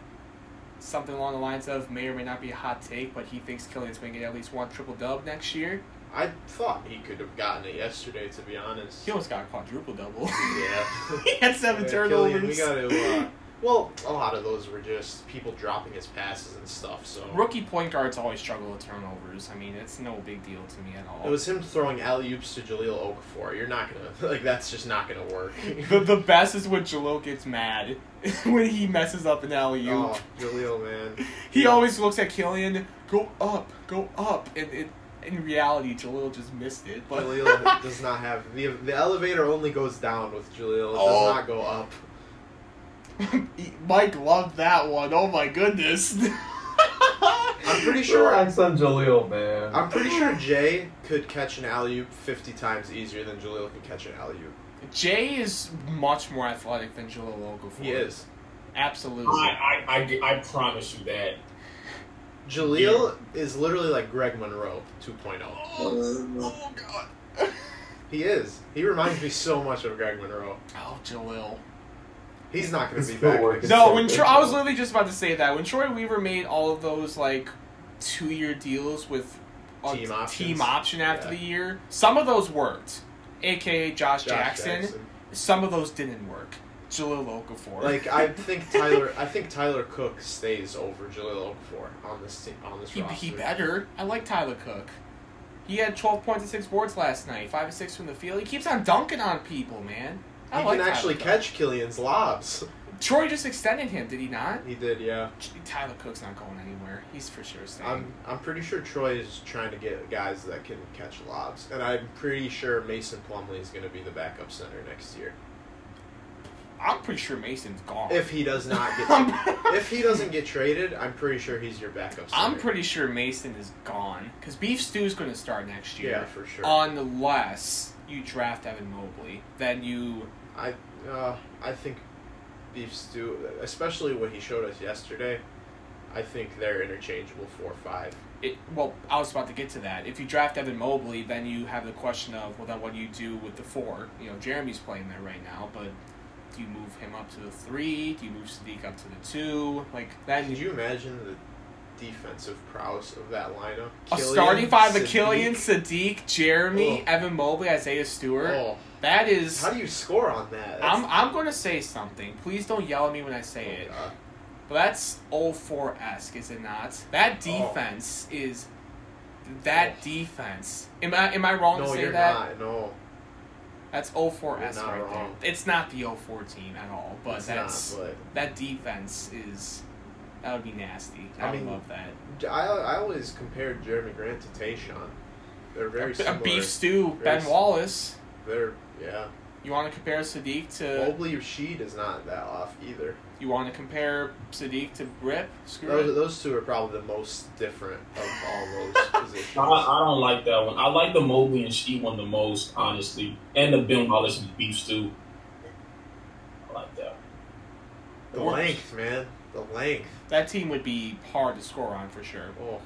Speaker 1: something along the lines of may or may not be a hot take, but he thinks Killian's going to get at least one triple dub next year.
Speaker 2: I thought he could have gotten it yesterday, to be honest.
Speaker 1: He almost got a quadruple double.
Speaker 2: Yeah.
Speaker 1: he had seven
Speaker 2: Yeah,
Speaker 1: turnovers.
Speaker 2: Killian, we got to. Uh, well, a lot of those were just people dropping his passes and stuff. So
Speaker 1: Rookie point guards always struggle with turnovers. I mean, it's no big deal to me at all.
Speaker 2: it was him throwing alley oops to Jahlil Okafor. You're not gonna like that's just not gonna work.
Speaker 1: the, the best is when Jahlil gets mad when he messes up an alley oh, oop.
Speaker 2: oh, Jahlil, man.
Speaker 1: He
Speaker 2: Yeah.
Speaker 1: always looks at Killian, go up, go up, and it, in reality, Jahlil just missed it. But
Speaker 2: Jahlil does not have the the elevator only goes down with Jahlil. It
Speaker 1: Oh.
Speaker 2: does not go up.
Speaker 1: Mike loved that one. Oh my goodness.
Speaker 2: I'm pretty sure.
Speaker 3: Relax on Jahlil, man.
Speaker 2: I'm pretty sure Jay could catch an alley oop 50 times easier than Jahlil can catch an alley oop.
Speaker 1: Jay is much more athletic than Jahlil Okafor.
Speaker 2: He is.
Speaker 1: Absolutely.
Speaker 4: I, I, I, I promise you that.
Speaker 2: Jahlil is literally like Greg Monroe 2.0.
Speaker 1: Oh, oh god.
Speaker 2: He is. He reminds me so much of Greg Monroe.
Speaker 1: Oh, Jahlil.
Speaker 2: He's not going to be back.
Speaker 3: footwork
Speaker 2: next
Speaker 3: is
Speaker 1: No,
Speaker 3: so
Speaker 1: when
Speaker 3: good,
Speaker 1: Troy, I was literally just about to say that when Troy Weaver made all of those like two-year deals with a
Speaker 2: Team options.
Speaker 1: team option after
Speaker 2: Yeah.
Speaker 1: the year, some of those worked, aka Josh,
Speaker 2: Josh
Speaker 1: Jackson. Some of those didn't work. Jahlil Okafor.
Speaker 2: Like I think Tyler, I think Tyler Cook stays over Jahlil Okafor on this team, on this
Speaker 1: he,
Speaker 2: roster.
Speaker 1: he better. I like Tyler Cook. He had 12 points and six boards last night, five and six from the field. He keeps on dunking on people, man. I
Speaker 2: He
Speaker 1: like
Speaker 2: can actually
Speaker 1: Tyler Cook.
Speaker 2: catch Killian's lobs.
Speaker 1: Troy just extended him, did he not?
Speaker 2: He did, yeah.
Speaker 1: Tyler Cook's not going anywhere. He's for sure staying.
Speaker 2: I'm I'm pretty sure Troy is trying to get guys that can catch lobs, and I'm pretty sure Mason Plumlee is going to be the backup center next year.
Speaker 1: I'm pretty sure Mason's gone.
Speaker 2: If he does not get, if he doesn't get traded, I'm pretty sure he's your backup center.
Speaker 1: I'm pretty sure Mason is gone because Beef Stew's going to start next year.
Speaker 2: yeah for sure.
Speaker 1: Unless you draft Evan Mobley, then you.
Speaker 2: I uh, I think Beef Stew, especially what he showed us yesterday, I think they're interchangeable four five.
Speaker 1: It, well, I was about to get to that. If you draft Evan Mobley, then you have the question of, well, then what do you do with the four? You know, Jerami's playing there right now, but do you move him up to the three? Do you move Sadiq up to the two? Like then
Speaker 2: Could you imagine the defensive prowess of that lineup?
Speaker 1: a starting five:
Speaker 2: Sadiq.
Speaker 1: Killian, Sadiq, Jerami,
Speaker 2: Oh.
Speaker 1: Evan Mobley, Isaiah Stewart.
Speaker 2: Oh,
Speaker 1: That is.
Speaker 2: how do you score on that? That's-
Speaker 1: I'm I'm going to say something. Please don't yell at me when I say
Speaker 2: oh,
Speaker 1: it.
Speaker 2: God.
Speaker 1: But that's 04 esque, is it not? That oh. defense is. That oh. defense. Am I am I wrong to
Speaker 2: No,
Speaker 1: say
Speaker 2: you're
Speaker 1: that?
Speaker 2: not. No,
Speaker 1: That's 04 esque right
Speaker 2: wrong.
Speaker 1: there. It's not the 04 team at all, but
Speaker 2: it's
Speaker 1: that's
Speaker 2: not.
Speaker 1: that defense is. That would be nasty. I,
Speaker 2: I mean-
Speaker 1: love that.
Speaker 2: I I always compared Jerami Grant to Tayshaun. they're very
Speaker 1: a
Speaker 2: similar.
Speaker 1: beef stew,
Speaker 2: Very
Speaker 1: Ben
Speaker 2: s-
Speaker 1: Wallace.
Speaker 2: They're yeah.
Speaker 1: You want to compare Sadiq to?
Speaker 2: Mobley Rasheed is not that off either.
Speaker 1: You want to compare Sadiq to Rip? Screw
Speaker 2: Those,
Speaker 1: it.
Speaker 2: those two are probably the most different of all those positions.
Speaker 4: I, I don't like that one. I like the Mobley and Sheed one the most, honestly, and the Ben Wallace and beef stew. I like that.
Speaker 2: The
Speaker 1: Or-
Speaker 2: length, man. The length.
Speaker 1: That team would be hard to score on for sure.
Speaker 2: Oh,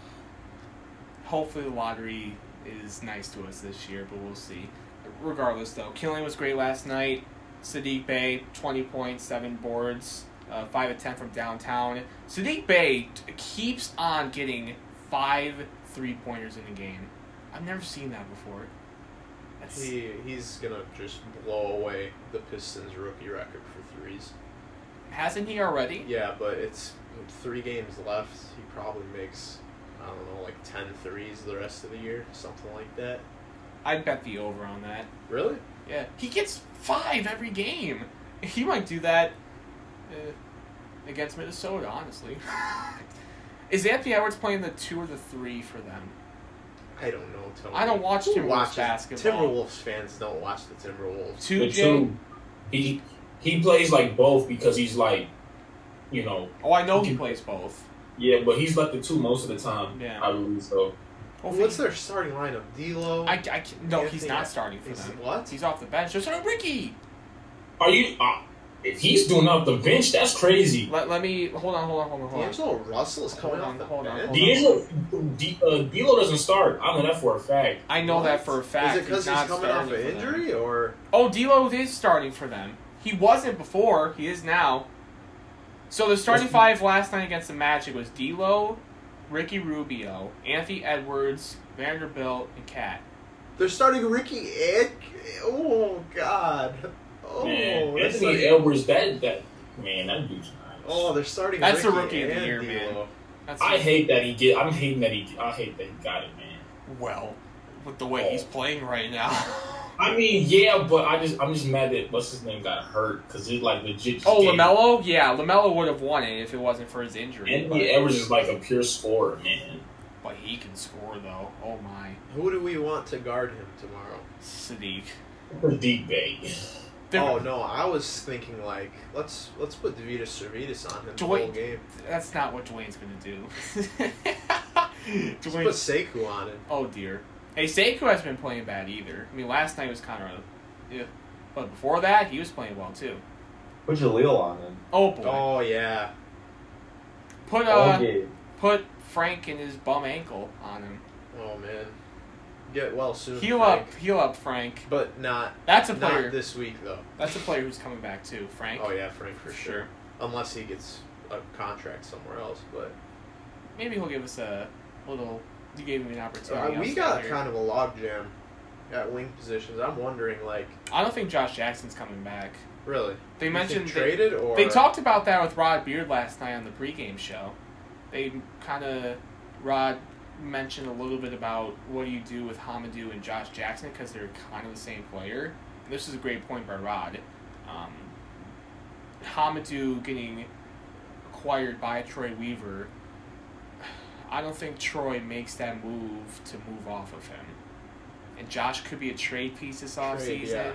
Speaker 1: Hopefully, the lottery is nice to us this year, but we'll see. Regardless, though, Killian was great last night. Sadiq Bey, 20 points, 7 boards, uh, 5 of 10 from downtown. Sadiq Bey t- keeps on getting 5 three pointers in a game. I've never seen that before. That's,
Speaker 2: he he's gonna just blow away the Pistons rookie record for threes.
Speaker 1: hasn't he already?
Speaker 2: Yeah, but it's three games left. He probably makes I don't know like 10 threes the rest of the year, something like that.
Speaker 1: I'd bet the over on that.
Speaker 2: Really?
Speaker 1: Yeah, he gets five every game. He might do that uh, against Minnesota, honestly. Is Anthony Edwards playing the two or the three for them?
Speaker 2: I don't know. Tony.
Speaker 1: I don't watch
Speaker 2: Who
Speaker 1: Timberwolves
Speaker 2: watches-
Speaker 1: basketball.
Speaker 2: Timberwolves fans don't watch the Timberwolves.
Speaker 1: Two
Speaker 4: The
Speaker 1: J.
Speaker 4: two, he he plays like both because he's like, you know,
Speaker 1: Oh, I know he plays both.
Speaker 4: yeah, but he's like the two most of the time.
Speaker 1: Yeah.
Speaker 4: I believe so.
Speaker 1: Hopefully-
Speaker 2: What's their starting lineup? D'Lo.
Speaker 1: I, I no, he's
Speaker 2: Anthony-
Speaker 1: not starting for
Speaker 2: Is-
Speaker 1: them.
Speaker 2: What?
Speaker 1: He's off the bench. Just starting Ricky.
Speaker 4: Are you? Uh, if he's doing off the bench, that's crazy.
Speaker 1: Let, let me hold on, hold on, hold on, hold on.
Speaker 2: D'Angelo Russell is coming
Speaker 1: Hold on,
Speaker 2: off
Speaker 1: hold on, hold on.
Speaker 4: D'Angelo, D, uh, D'Lo doesn't start. I know that for a fact.
Speaker 1: I know
Speaker 2: What?
Speaker 1: that for a fact.
Speaker 2: Is it because he's,
Speaker 1: not
Speaker 2: coming off an
Speaker 1: for them.
Speaker 2: injury or?
Speaker 1: Oh, D'Lo is starting for them. He wasn't before. He is now. So the starting
Speaker 4: Was-
Speaker 1: five last night against the Magic was D'Lo, Ricky Rubio, Anthony Edwards, Vanderbilt, and Cat.
Speaker 2: They're starting Ricky and oh god, oh
Speaker 4: man, Anthony
Speaker 2: starting-
Speaker 4: Edwards, that that man, that dude's nice.
Speaker 2: oh they're starting.
Speaker 1: That's the
Speaker 2: Ricky
Speaker 1: rookie of the year,
Speaker 2: D'Lo.
Speaker 1: man. That's
Speaker 4: I hate that he get. I'm hating that he. I hate that he got it, man.
Speaker 1: well with the way he's oh. playing right now.
Speaker 4: I mean, yeah, but I just I'm just mad that what's his name got hurt because it like legit.
Speaker 1: oh,
Speaker 4: gave-
Speaker 1: Lamelo, yeah, Lamelo would have won it if it wasn't for his injury.
Speaker 4: Anthony
Speaker 1: But,
Speaker 4: Edwards is like a pure scorer, man.
Speaker 1: but he can score though. Oh my,
Speaker 2: Who do we want to guard him tomorrow?
Speaker 1: Sadiq.
Speaker 4: For deep
Speaker 2: Oh no, I was thinking like let's let's put Deividas Sirvydis on him the whole game.
Speaker 1: That's not what Dwane's gonna do.
Speaker 2: Let's put
Speaker 1: Dwane.
Speaker 2: Sekou on him.
Speaker 1: Oh dear. Hey, Sekou hasn't been playing bad either. I mean, last night was kind of, yeah, but before that he was playing well too.
Speaker 3: Put Jahlil on him.
Speaker 1: Oh boy.
Speaker 2: Oh yeah,
Speaker 1: Put uh,
Speaker 3: game.
Speaker 1: put Frank and his bum ankle on him.
Speaker 2: oh man, get well soon.
Speaker 1: Heal
Speaker 2: Frank.
Speaker 1: up, heal up, Frank.
Speaker 2: but not
Speaker 1: That's a player.
Speaker 2: not this week though.
Speaker 1: That's a player who's coming back too, Frank.
Speaker 2: Oh yeah, Frank for sure. Unless he gets a contract somewhere else, but
Speaker 1: Maybe he'll give us a little. You gave me an opportunity.
Speaker 2: uh, we got
Speaker 1: here.
Speaker 2: kind of a logjam at wing positions. I'm wondering, like,
Speaker 1: I don't think Josh Jackson's coming back.
Speaker 2: really?
Speaker 1: They
Speaker 2: You
Speaker 1: mentioned they-
Speaker 2: traded or
Speaker 1: They talked about that with Rod Beard last night on the pregame show. They kind of Rod mentioned a little bit about what do you do with Hamidou and Josh Jackson because they're kind of the same player. And this is a great point by Rod. Um, Hamidou getting acquired by Troy Weaver. I don't think Troy makes that move to move off of him. And Josh could be a trade piece this offseason.
Speaker 2: yeah.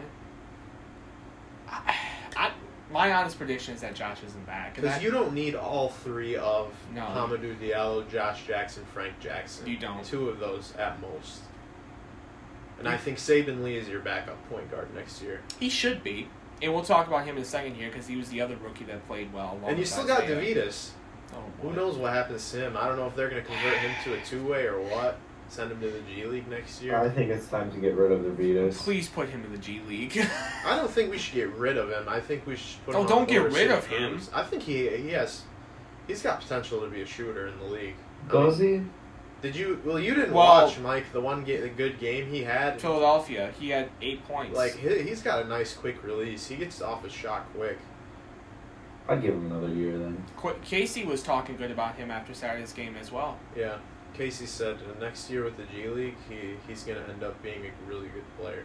Speaker 1: I, I, my honest prediction is that Josh isn't back.
Speaker 2: Because you don't need all three of
Speaker 1: No.
Speaker 2: Hamidou Diallo, Josh Jackson, Frank Jackson.
Speaker 1: You don't.
Speaker 2: Two of those at most. And I think Saben Lee is your backup point guard next year.
Speaker 1: he should be. And we'll talk about him in a second here because he was the other rookie that played well.
Speaker 2: and you still got. Deividas.
Speaker 1: Oh,
Speaker 2: Who knows what happens to him? I don't know if they're going to convert him to a two way or what. Send him to the G League next year.
Speaker 3: I think it's time to get rid of the Vitas.
Speaker 1: Please put him in the G League.
Speaker 2: I don't think we should get rid of him. I think we should put
Speaker 1: Oh,
Speaker 2: him.
Speaker 1: don't
Speaker 2: on
Speaker 1: get rid of him.
Speaker 2: cruise. I think he he has he's got potential to be a shooter in the league. I
Speaker 3: Does
Speaker 2: mean,
Speaker 3: he?
Speaker 2: Did you? Well, you didn't
Speaker 1: Well-
Speaker 2: watch Mike the one ga- the good game he had.
Speaker 1: Philadelphia, he had eight points.
Speaker 2: Like he, he's got a nice quick release. He gets off his shot quick.
Speaker 3: I'd give him another year then.
Speaker 1: Qu- Casey was talking good about him after Saturday's game as well.
Speaker 2: Yeah. Casey said uh, next year with the G League, he he's gonna end up being a really good player.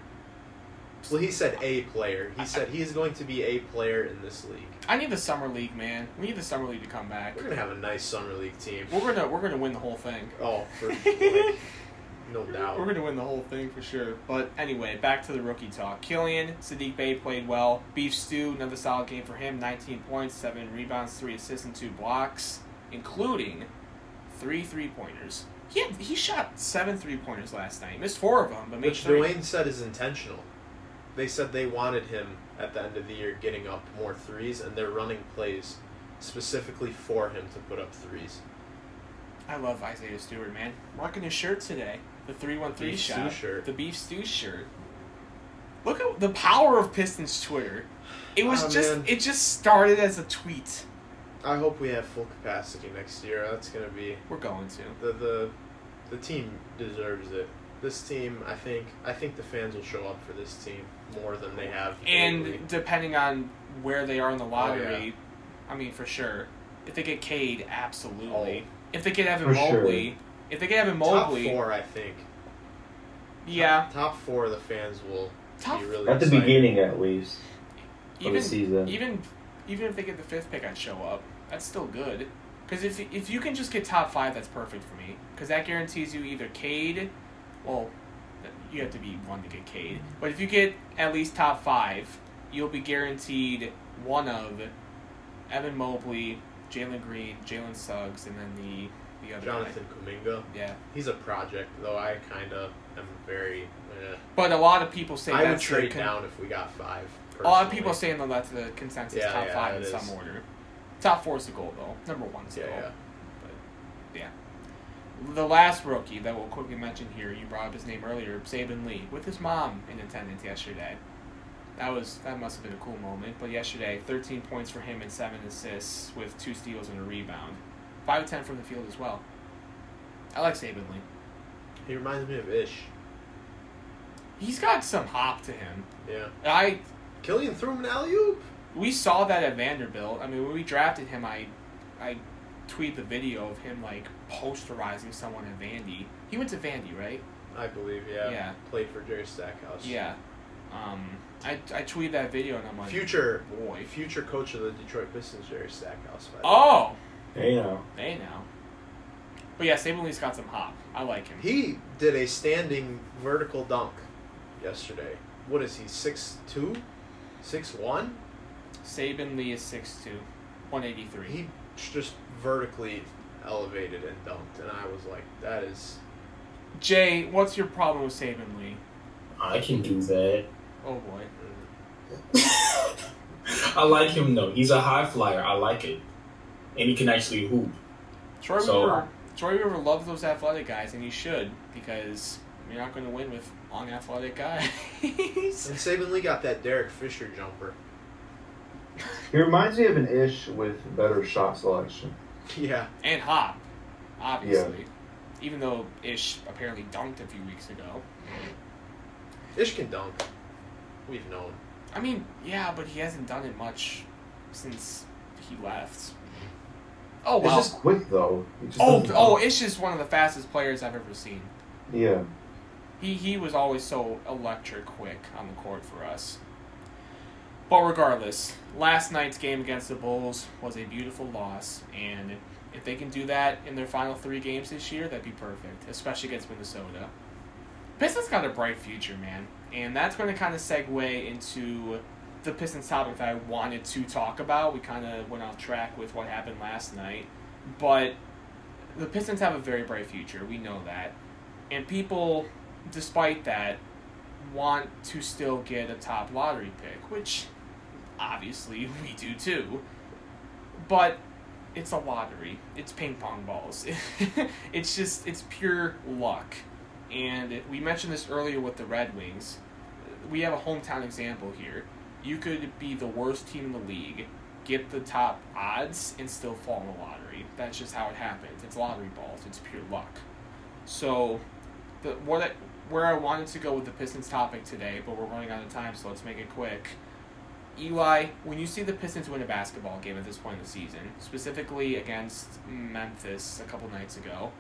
Speaker 2: Well, he said a player. He said he's going to be a player in this league.
Speaker 1: I need the summer league, man. We need the summer league to come back.
Speaker 2: We're gonna have a nice summer league team.
Speaker 1: We're gonna we're gonna win the whole thing.
Speaker 2: Oh, for like, no doubt.
Speaker 1: We're going to win the whole thing for sure. But anyway, back to the rookie talk. Killian, Sadiq Bey played well. Beef Stew, another solid game for him. 19 points, 7 rebounds, 3 assists, and 2 blocks, including 3 three pointers. He, had, he shot 7 three pointers last night. Missed 4 of them, but made
Speaker 2: Which
Speaker 1: 3.
Speaker 2: Dwane said is intentional. They said they wanted him at the end of the year getting up more threes, and they're running plays specifically for him to put up threes.
Speaker 1: I love Isaiah Stewart, man. Rocking his shirt today. The 313
Speaker 2: Beef stew shirt.
Speaker 1: The Beef Stew shirt. Look at the power of Pistons Twitter. It was
Speaker 2: Oh,
Speaker 1: just
Speaker 2: man.
Speaker 1: it just started as a tweet.
Speaker 2: I hope we have full capacity next year. That's gonna be
Speaker 1: We're going to.
Speaker 2: the the the team deserves it. This team, I think, I think the fans will show up for this team more than they have.
Speaker 1: And
Speaker 2: lately.
Speaker 1: depending on where they are in the oh, lottery,
Speaker 2: Oh, yeah.
Speaker 1: I mean for sure. If they get Cade, absolutely.
Speaker 2: Oh.
Speaker 1: If they get Evan
Speaker 3: For sure.
Speaker 1: Mobley, if they get Evan
Speaker 2: top
Speaker 1: Mobley,
Speaker 2: four, I think.
Speaker 1: yeah,
Speaker 2: Top, top four, the fans will
Speaker 1: top
Speaker 2: be really
Speaker 3: At the
Speaker 2: excited.
Speaker 3: beginning, at least, of
Speaker 1: even
Speaker 3: the season.
Speaker 1: even even if they get the fifth pick, I'd show up. That's still good. Because if if you can just get top five, that's perfect for me. Because that guarantees you either Cade, well, you have to be one to get Cade. But if you get at least top five, you'll be guaranteed one of Evan Mobley, Jalen Green, Jalen Suggs, and then the the other
Speaker 2: Jonathan Kuminga.
Speaker 1: Yeah.
Speaker 2: He's a project, though. I kind of am very. Eh.
Speaker 1: But a lot of people say
Speaker 2: I would
Speaker 1: that's the
Speaker 2: trade
Speaker 1: con-
Speaker 2: down if we got five.
Speaker 1: A lot of
Speaker 2: personally.
Speaker 1: people saying that that's the consensus
Speaker 2: Yeah,
Speaker 1: top
Speaker 2: yeah,
Speaker 1: five in
Speaker 2: it
Speaker 1: some order. Top four is the goal, though. Number one is the
Speaker 2: Yeah,
Speaker 1: goal.
Speaker 2: yeah.
Speaker 1: But yeah, the last rookie that we'll quickly mention here, you brought up his name earlier, Saben Lee, with his mom in attendance yesterday. That was that must have been a cool moment. But yesterday, 13 points for him and seven assists with two steals and a rebound, five ten from the field as well. I like Saben Lee.
Speaker 2: He reminds me of Ish.
Speaker 1: He's got some hop to him.
Speaker 2: Yeah.
Speaker 1: I
Speaker 2: Killian threw him an alley oop.
Speaker 1: we saw that at Vanderbilt. I mean, when we drafted him, I, I tweeted the video of him like posterizing someone at Vandy. He went to Vandy, right?
Speaker 2: I believe, yeah.
Speaker 1: Yeah.
Speaker 2: Played for Jerry Stackhouse.
Speaker 1: Yeah. Um, I I tweeted that video and I'm like,
Speaker 2: Future
Speaker 1: boy.
Speaker 2: future coach of the Detroit Pistons, Jerry Stackhouse. By the way.
Speaker 1: Oh,
Speaker 3: Hey now.
Speaker 1: they know. But yeah, Saben Lee's got some hop. I like him.
Speaker 2: He did a standing vertical dunk yesterday. What is he? Six two, six one.
Speaker 1: Saben Lee is 6'2", 183.
Speaker 2: He just vertically elevated and dunked, and I was like, that is.
Speaker 1: Jay, what's your problem with Saben Lee?
Speaker 4: I can do that.
Speaker 1: Oh boy.
Speaker 4: I like him though. He's a high flyer. I like it, and he can actually hoop.
Speaker 1: Troy
Speaker 4: So-
Speaker 1: Weaver, Troy Weaver loves those athletic guys, and he should because you're not going to win with unathletic guys.
Speaker 2: And Saben Lee got that Derek Fisher jumper.
Speaker 3: He reminds me of an ish with better shot selection.
Speaker 2: Yeah.
Speaker 1: and hop, obviously. Yeah. Even though Ish apparently dunked a few weeks ago.
Speaker 2: Ish can dunk. We've known.
Speaker 1: I mean, yeah, but he hasn't done it much since he left. Oh
Speaker 3: It's just quick though. Just
Speaker 1: Oh, oh, Ish is one of the fastest players I've ever seen.
Speaker 3: yeah.
Speaker 1: He he was always so electric quick on the court for us. But regardless, last night's game against the Bulls was a beautiful loss, and if they can do that in their final three games this year, that'd be perfect, especially against Minnesota. Pistons got a bright future, man, and that's going to kind of segue into the Pistons topic that I wanted to talk about. We kind of went off track with what happened last night, but the Pistons have a very bright future. We know that, and people despite that, want to still get a top lottery pick, which obviously we do too. But it's a lottery. It's ping pong balls. it's just it's pure luck. And we mentioned this earlier with the Red Wings. We have a hometown example here. You could be the worst team in the league, get the top odds, and still fall in the lottery. That's just how it happens. It's lottery balls. It's pure luck. So the what I, where I wanted to go with the Pistons topic today, but we're running out of time, so let's make it quick. Eli, when you see the Pistons win a basketball game at this point in the season, specifically against Memphis a couple nights ago,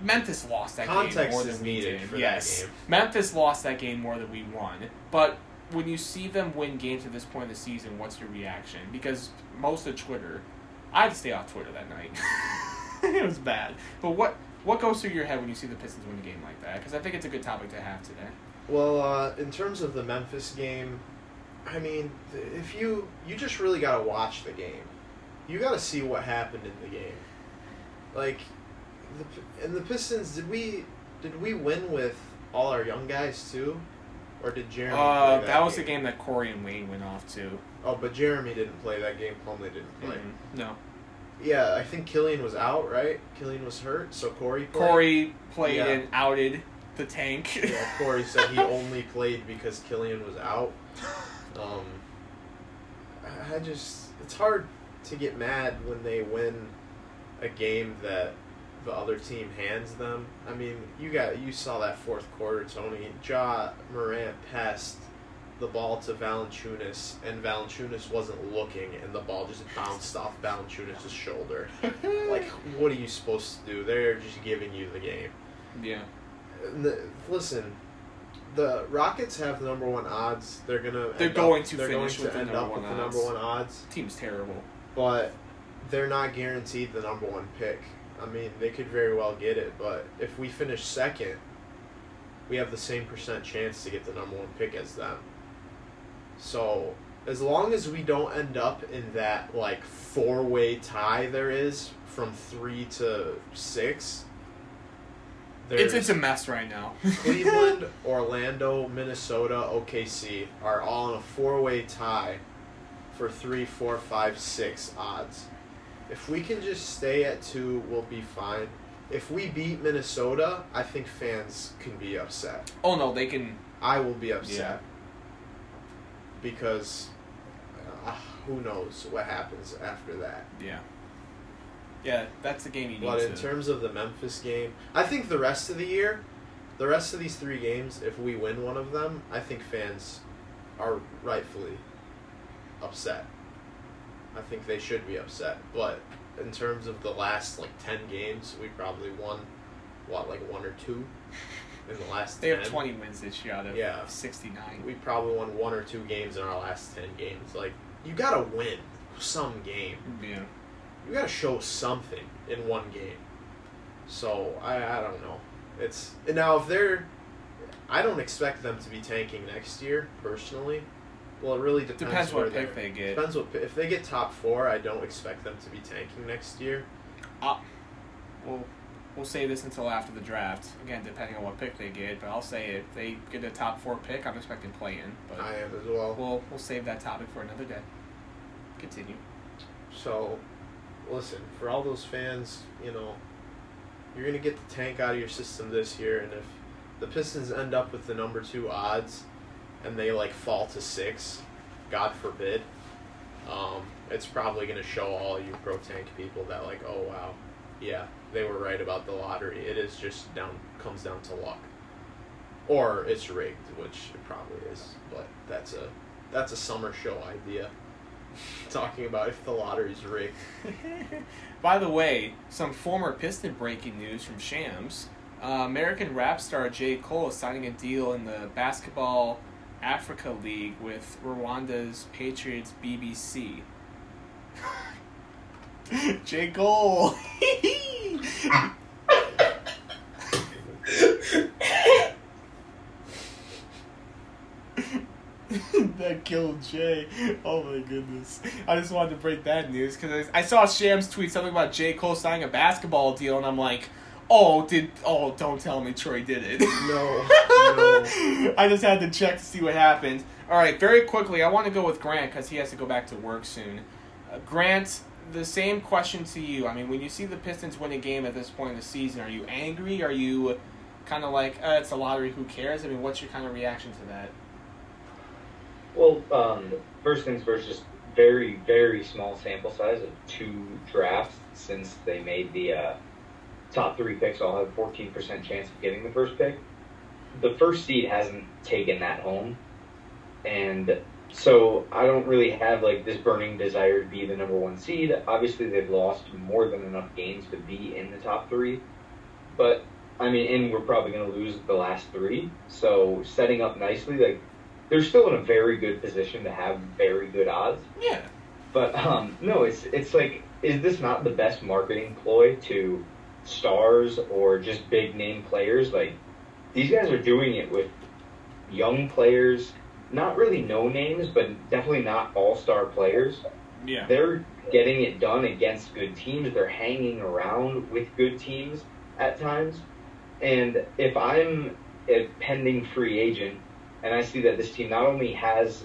Speaker 1: Memphis lost that game
Speaker 2: Context
Speaker 1: more
Speaker 2: is
Speaker 1: than we
Speaker 2: needed
Speaker 1: did. yes,
Speaker 2: game.
Speaker 1: Memphis lost that game more than we won. But when you see them win games at this point in the season, what's your reaction? Because most of Twitter, I had to stay off Twitter that night. it was bad. But what what goes through your head when you see the Pistons win a game like that? Because I think it's a good topic to have today.
Speaker 2: Well, uh, in terms of the Memphis game, I mean, if you you just really gotta watch the game, you gotta see what happened in the game. Like, the, and the Pistons, did we did we win with all our young guys too, or did Jerami?
Speaker 1: Uh,
Speaker 2: play
Speaker 1: that was the game that Corey and Wayne went off to.
Speaker 2: Oh, but Jerami didn't play that game. Plumlee didn't play.
Speaker 1: Mhm. No,
Speaker 2: Yeah, I think Killian was out, right? Killian was hurt, so Corey played.
Speaker 1: Corey played
Speaker 2: Yeah.
Speaker 1: and outed the tank.
Speaker 2: Yeah, Corey said he only played because Killian was out. Um, I- I just it's hard to get mad when they win a game that the other team hands them. I mean, you got you saw that fourth quarter, Tony. Ja Morant passed the ball to Valanciunas, and Valanciunas wasn't looking, and the ball just bounced off Valanciunas' shoulder. Like, what are you supposed to do? They're just giving you the game.
Speaker 1: yeah,
Speaker 2: the- listen, the Rockets have the number one odds. They're gonna.
Speaker 1: They're going
Speaker 2: up,
Speaker 1: to
Speaker 2: They're
Speaker 1: finish
Speaker 2: going
Speaker 1: with
Speaker 2: to
Speaker 1: the
Speaker 2: end up with
Speaker 1: one
Speaker 2: the number one odds,
Speaker 1: team's terrible.
Speaker 2: but they're not guaranteed the number one pick. I mean, they could very well get it, but if we finish second, we have the same percent chance to get the number one pick as them. So as long as we don't end up in that like four way tie there is from three to six.
Speaker 1: It's it's a mess right now.
Speaker 2: Cleveland, Orlando, Minnesota, OKC are all in a four way tie for three, four, five, six odds. If we can just stay at two, we'll be fine. If we beat Minnesota, I think fans can be upset.
Speaker 1: oh no, they can.
Speaker 2: I will be upset. Because uh, who knows what happens after that.
Speaker 1: Yeah, yeah, that's the game you need
Speaker 2: But
Speaker 1: to.
Speaker 2: in terms of the Memphis game, I think the rest of the year, the rest of these three games, if we win one of them, I think fans are rightfully upset. I think they should be upset. But in terms of the last like ten games, we probably won what like one or two in the last.
Speaker 1: they
Speaker 2: 10.
Speaker 1: have twenty wins this year out of
Speaker 2: Yeah.
Speaker 1: sixty nine.
Speaker 2: We probably won one or two games in our last ten games. Like you gotta win some game
Speaker 1: Yeah,
Speaker 2: you got to show something in one game. So I I don't know. It's and now if they're, I don't expect them to be tanking next year personally. Well, it really depends.
Speaker 1: depends what pick
Speaker 2: they're-
Speaker 1: get.
Speaker 2: Depends what if they get top four. I don't expect them to be tanking next year.
Speaker 1: Uh, we'll we'll save this until after the draft. Again, depending on what pick they get. But I'll say if they get a top four pick, I'm expecting play in. But
Speaker 2: I am as well.
Speaker 1: we'll we'll save that topic for another day. Continue.
Speaker 2: So, listen for all those fans. You know, you're gonna get the tank out of your system this year, and if the Pistons end up with the number two odds, and they like fall to six, God forbid, um, it's probably gonna show all you pro tank people that like, oh wow, yeah, they were right about the lottery. It is just down comes down to luck, or it's rigged, which it probably is. But that's a that's a summer show idea. Talking about if the lottery's rigged.
Speaker 1: By the way, some former Piston breaking news from Shams. Uh, American rap star J. Cole is signing a deal in the Basketball Africa League with Rwanda's Patriots BBC. J. Cole! that killed Jay. Oh my goodness. I just wanted to break that news because I, I saw Shams tweet something about J. Cole signing a basketball deal, and I'm like, oh, did, oh, don't tell me Troy did it.
Speaker 2: No, no.
Speaker 1: I just had to check to see what happened. All right, very quickly, I want to go with Grant because he has to go back to work soon. Uh, Grant, the same question to you. I mean, when you see the Pistons win a game at this point in the season, are you angry? Are you kind of like, uh, it's a lottery, who cares? I mean, what's your kind of reaction to that?
Speaker 5: Well, um, first things first, just very, very small sample size of two drafts since they made the uh, top three picks. I'll have 14% chance of getting the first pick. The first seed hasn't taken that home. And so I don't really have like this burning desire to be the number one seed. Obviously, they've lost more than enough games to be in the top three. But, I mean, and we're probably going to lose the last three. So setting up nicely, like, they're still in a very good position to have very good odds.
Speaker 1: Yeah.
Speaker 5: But um, no, it's it's like, is this not the best marketing ploy to stars or just big name players. Like these guys are doing it with young players, not really no names, but definitely not all star players.
Speaker 1: Yeah.
Speaker 5: They're getting it done against good teams. They're hanging around with good teams at times. And if I'm a pending free agent and I see that this team not only has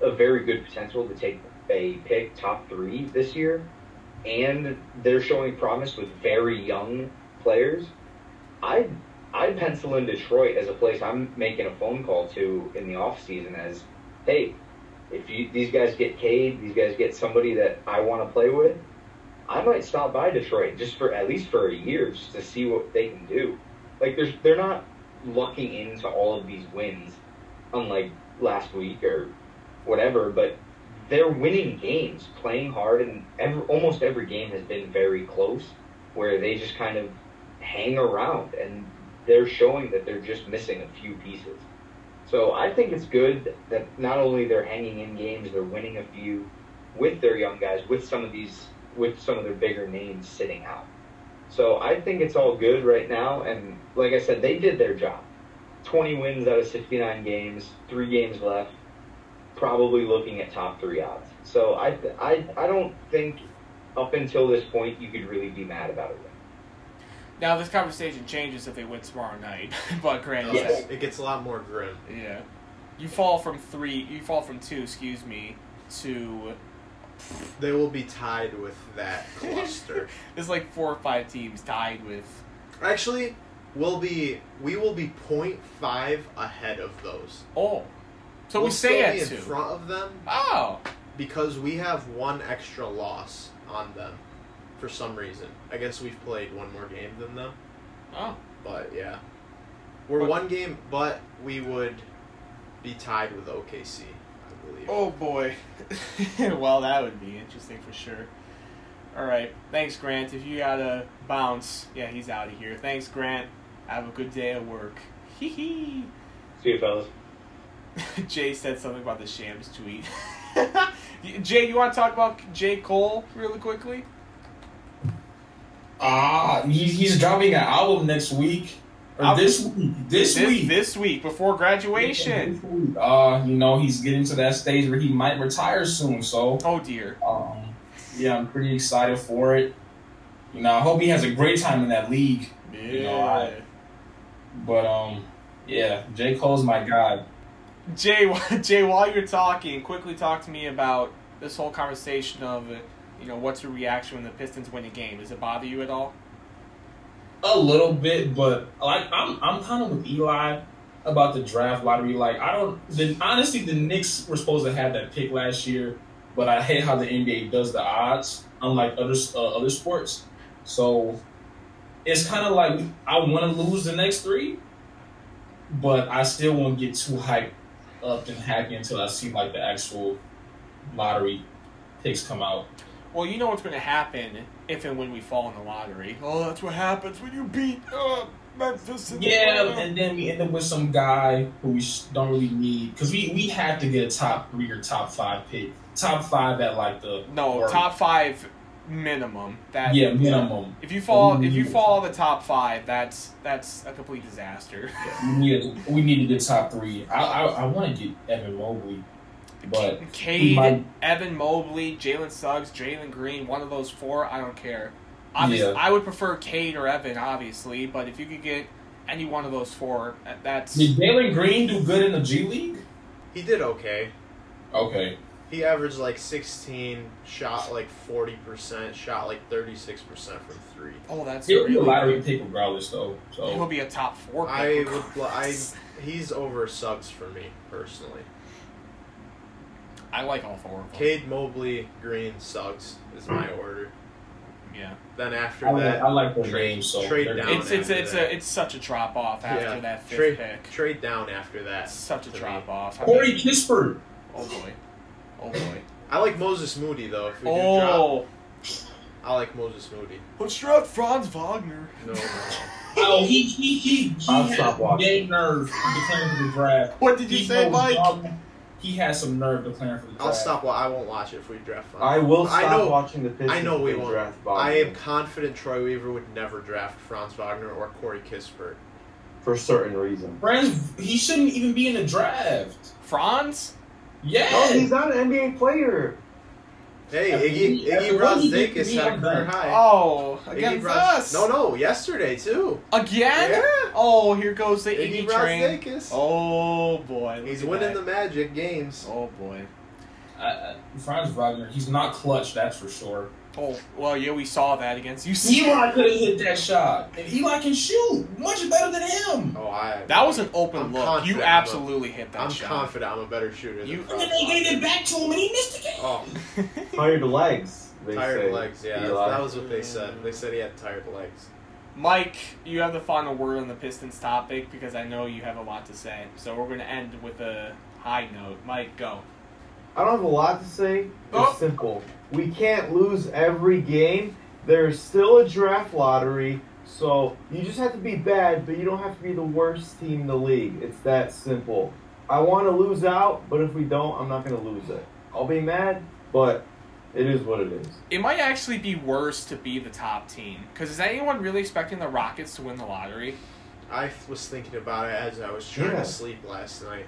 Speaker 5: a very good potential to take a pick top three this year, and they're showing promise with very young players, I'd, I'd pencil in Detroit as a place I'm making a phone call to in the offseason as, hey, if you, these guys get Cade, these guys get somebody that I want to play with, I might stop by Detroit just for at least for a year just to see what they can do. Like there's they're not lucking into all of these wins, unlike last week or whatever, but they're winning games, playing hard, and every, almost every game has been very close, where they just kind of hang around, and they're showing that they're just missing a few pieces. So I think it's good that not only they're hanging in games, they're winning a few with their young guys, with some of these, with some of their bigger names sitting out. So I think it's all good right now, and like I said, they did their job. 20 wins out of 69 games, three games left, probably looking at top three odds. So I, I, I don't think up until this point you could really be mad about it.
Speaker 1: Now this conversation changes if they win tomorrow night, but granted,
Speaker 5: Yes.
Speaker 1: that-
Speaker 2: It gets a lot more grim.
Speaker 1: yeah, you fall from three, you fall from two, excuse me, to
Speaker 2: They will be tied with that cluster.
Speaker 1: there's like four or five teams tied with.
Speaker 2: Actually, we'll be we will be 0.5 ahead of those.
Speaker 1: Oh, so
Speaker 2: we'll
Speaker 1: we stay
Speaker 2: still
Speaker 1: at
Speaker 2: be in
Speaker 1: two.
Speaker 2: front of them
Speaker 1: Oh,
Speaker 2: because we have one extra loss on them for some reason. I guess we've played one more game than them,
Speaker 1: oh,
Speaker 2: but yeah, we're
Speaker 1: But-
Speaker 2: one game, but we would be tied with OKC, I believe.
Speaker 1: oh boy. well, that would be interesting for sure. All right, thanks, Grant. If you gotta bounce, yeah, he's out of here. Thanks, Grant. Have a good day at work. Hee hee.
Speaker 5: See you, fellas.
Speaker 1: Jay said something about the Shams tweet. Jay, you want to talk about J. Cole really quickly?
Speaker 4: Ah, he, he's dropping an album next week. Or this week. This,
Speaker 1: this,
Speaker 4: week.
Speaker 1: This week, before graduation.
Speaker 4: Uh, you know, he's getting to that stage where he might retire soon. So,
Speaker 1: Oh dear.
Speaker 4: um, yeah, I'm pretty excited for it. You know, I hope he has a great time in that league.
Speaker 1: Yeah.
Speaker 4: know, I- But um, yeah, J Cole's my guy.
Speaker 1: Jay, Jay, while you're talking, quickly talk to me about this whole conversation of, you know, what's your reaction when the Pistons win a game? Does it bother you at all?
Speaker 4: A little bit, but like I'm, I'm kind of with Eli about the draft lottery. Like I don't. The, honestly, the Knicks were supposed to have that pick last year, but I hate how the NBA does the odds, unlike other uh, other sports. So it's kind of like I want to lose the next three, but I still won't get too hyped up and happy until I see like the actual lottery picks come out.
Speaker 1: Well, you know what's going to happen if and when we fall in the lottery. Oh, that's what happens when you beat uh, Memphis. in the
Speaker 4: Yeah,
Speaker 1: playoff.
Speaker 4: and then we end up with some guy who we don't really need because we we have to get a top three or top five pick, top five at like the
Speaker 1: No,
Speaker 4: or-
Speaker 1: top five minimum. That
Speaker 4: yeah minimum.
Speaker 1: If you fall, if you fall the top five, that's that's a complete disaster.
Speaker 4: We need we need to get top three. I I, I want to get Evan Mobley, but
Speaker 1: Cade,
Speaker 4: might-
Speaker 1: Evan Mobley, Jalen Suggs, Jalen Green, one of those four, I don't care. Obviously,
Speaker 4: Yeah.
Speaker 1: I would prefer Cade or Evan, obviously, but if you could get any one of those four, that's
Speaker 4: did Jalen Green do good in the G League?
Speaker 2: He did okay.
Speaker 4: Okay,
Speaker 2: He averaged like 16, shot like 40%, shot like 36% from three.
Speaker 1: oh, that's
Speaker 4: he'll be a lottery
Speaker 1: good.
Speaker 4: pick regardless though. So he'll
Speaker 1: be a top four. pick.
Speaker 2: I would, li- I, he's over Suggs for me personally.
Speaker 1: I like all four of them.
Speaker 2: Cade, Mobley, Green, Suggs is my order.
Speaker 1: Yeah,
Speaker 2: Then after
Speaker 4: I like,
Speaker 2: that,
Speaker 4: I like their
Speaker 2: trade-
Speaker 4: names. So
Speaker 2: trade down.
Speaker 1: it's it's
Speaker 2: after
Speaker 1: it's
Speaker 2: that.
Speaker 1: a it's such a drop off after
Speaker 2: Yeah.
Speaker 1: that fifth
Speaker 2: trade,
Speaker 1: pick.
Speaker 2: trade down after that.
Speaker 1: It's such a
Speaker 2: to me.
Speaker 1: drop off. I
Speaker 4: Corey
Speaker 1: mean,
Speaker 4: Kispert.
Speaker 1: oh boy, oh boy.
Speaker 2: I like Moses Moody though. If we do oh. drop,
Speaker 1: Oh,
Speaker 2: I like Moses Moody.
Speaker 1: let's drop Franz Wagner.
Speaker 2: No, no.
Speaker 4: Oh, he he he he
Speaker 3: I'll
Speaker 4: has
Speaker 3: stop watching.
Speaker 4: game nerve declaring for the draft.
Speaker 1: What did you
Speaker 4: He
Speaker 1: say,
Speaker 4: knows
Speaker 1: Mike?
Speaker 4: dog- he has some nerve declaring for the draft.
Speaker 2: I'll stop. Well, I won't watch it if we draft. Franz.
Speaker 3: I will
Speaker 2: I
Speaker 3: stop
Speaker 2: know-
Speaker 3: watching the Pistons.
Speaker 2: I know we
Speaker 3: if they
Speaker 2: won't.
Speaker 3: draft
Speaker 2: I
Speaker 3: Wagner.
Speaker 2: am confident Troy Weaver would never draft Franz Wagner or Corey Kispert.
Speaker 3: for certain reasons.
Speaker 4: Franz, he shouldn't even be in the draft.
Speaker 1: Franz?
Speaker 4: Yeah.
Speaker 3: No, he's not an NBA player.
Speaker 2: Hey,
Speaker 4: After
Speaker 2: Iggy, Iggy
Speaker 4: what he did to
Speaker 2: Brazdeikis had a
Speaker 4: I'm
Speaker 2: career high.
Speaker 1: Oh,
Speaker 2: Iggy
Speaker 1: against
Speaker 2: Braz-
Speaker 1: us?
Speaker 2: No, no, yesterday too.
Speaker 1: Again?
Speaker 2: Yeah.
Speaker 1: Oh, here goes the
Speaker 2: Iggy
Speaker 1: Iggy train.
Speaker 2: Brazdeikis.
Speaker 1: Oh boy,
Speaker 2: He's winning
Speaker 1: that.
Speaker 2: the Magic games.
Speaker 1: Oh boy.
Speaker 4: I, I, Franz Wagner, he's not clutch, that's for sure.
Speaker 1: Oh well, yeah, we saw that against UC.
Speaker 4: Eli could have hit that shot, and Eli can shoot much better than him.
Speaker 2: Oh, I.
Speaker 1: That was an open
Speaker 2: I'm
Speaker 1: look. You
Speaker 2: I'm a-
Speaker 1: absolutely hit that shot.
Speaker 2: I'm
Speaker 1: shot.
Speaker 2: confident I'm a better shooter
Speaker 1: You-
Speaker 2: than
Speaker 4: And
Speaker 2: Franz
Speaker 4: then they gave
Speaker 2: Wagner.
Speaker 4: it back to him, and he missed again.
Speaker 2: Oh,
Speaker 3: Tired legs. They
Speaker 2: tired
Speaker 3: say.
Speaker 2: legs. Yeah,
Speaker 3: Eli.
Speaker 2: that was what they said. They said he had tired legs.
Speaker 1: Mike, you have the final word on the Pistons topic because I know you have a lot to say. So we're going to end with a high note. Mike, go.
Speaker 3: I don't have a lot to say. It's
Speaker 1: Oh.
Speaker 3: simple. We can't lose every game. There's still a draft lottery, so you just have to be bad, but you don't have to be the worst team in the league. It's that simple. I want to lose out, but if we don't, I'm not going to lose it. I'll be mad, but it is what it is.
Speaker 1: It might actually be worse to be the top team because is anyone really expecting the Rockets to win the lottery?
Speaker 2: I was thinking about it as I was trying
Speaker 3: Yeah.
Speaker 2: to sleep last night.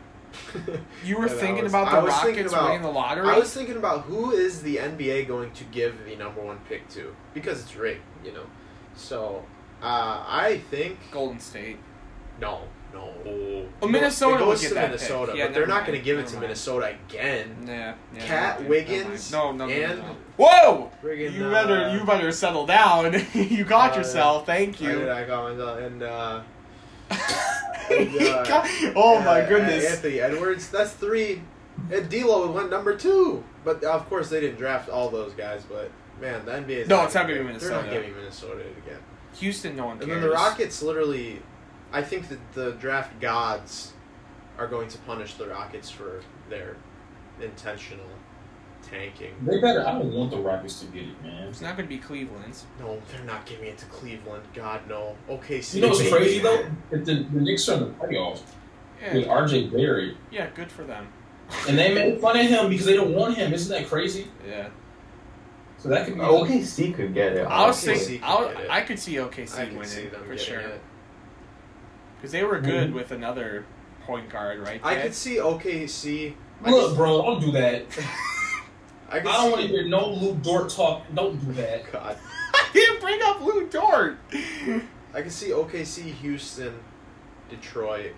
Speaker 1: You were thinking
Speaker 2: was-
Speaker 1: about the Rockets
Speaker 2: about-
Speaker 1: winning the lottery.
Speaker 2: I was thinking about who is the NBA going to give the number one pick to because it's rigged, you know. So uh, I think
Speaker 1: Golden State.
Speaker 2: no, no.
Speaker 1: Well, Minnesota
Speaker 2: goes to Minnesota.
Speaker 1: Yeah,
Speaker 2: but they're not going to give it to
Speaker 1: mind.
Speaker 2: Minnesota again.
Speaker 1: Yeah, yeah. KAT
Speaker 2: Wiggins.
Speaker 1: No, no, no,
Speaker 2: and
Speaker 1: no. Whoa!
Speaker 2: friggin'
Speaker 1: You
Speaker 2: uh,
Speaker 1: better, you better settle down. you got
Speaker 2: uh,
Speaker 1: yourself. Thank
Speaker 2: I did,
Speaker 1: you.
Speaker 2: I got myself, and uh,
Speaker 1: got- oh my
Speaker 2: uh,
Speaker 1: goodness!
Speaker 2: Anthony Edwards. That's three. And D'Lo went number two, but of course they didn't draft all those guys. But man, the NBA is
Speaker 1: No, it's not
Speaker 2: gonna-
Speaker 1: gonna be
Speaker 2: They're not
Speaker 1: Minnesota.
Speaker 2: giving Minnesota it again.
Speaker 1: Houston, no one cares.
Speaker 2: And then the Rockets literally, I think that the draft gods are going to punish the Rockets for their intentional tanking.
Speaker 4: They better. I don't want the Rockets to get it, man.
Speaker 1: It's not going to be Cleveland's.
Speaker 2: No, they're not giving it to Cleveland. God no. Okay,
Speaker 4: You know what's crazy though? If the, the Knicks are in the playoffs with RJ Barrett,
Speaker 1: yeah, good for them.
Speaker 4: and they made fun of him because they don't want him. Isn't that crazy?
Speaker 1: Yeah,
Speaker 4: So that could be.
Speaker 3: OKC could get it.
Speaker 1: I was
Speaker 2: OKC
Speaker 1: thinking,
Speaker 2: could
Speaker 1: I, was-
Speaker 2: get it.
Speaker 1: I could see OKC
Speaker 2: I can
Speaker 1: winning
Speaker 2: see them
Speaker 1: for sure because they were good
Speaker 4: Mhm.
Speaker 1: with another point guard, right?
Speaker 2: I
Speaker 1: Jay?
Speaker 2: could see OKC. I
Speaker 4: Look,
Speaker 2: could-
Speaker 4: bro, don't do that.
Speaker 2: I,
Speaker 4: I don't want to hear no Lu Dort talk. Don't do that.
Speaker 2: God,
Speaker 1: I didn't bring up Lu Dort.
Speaker 2: I can see OKC, Houston, Detroit,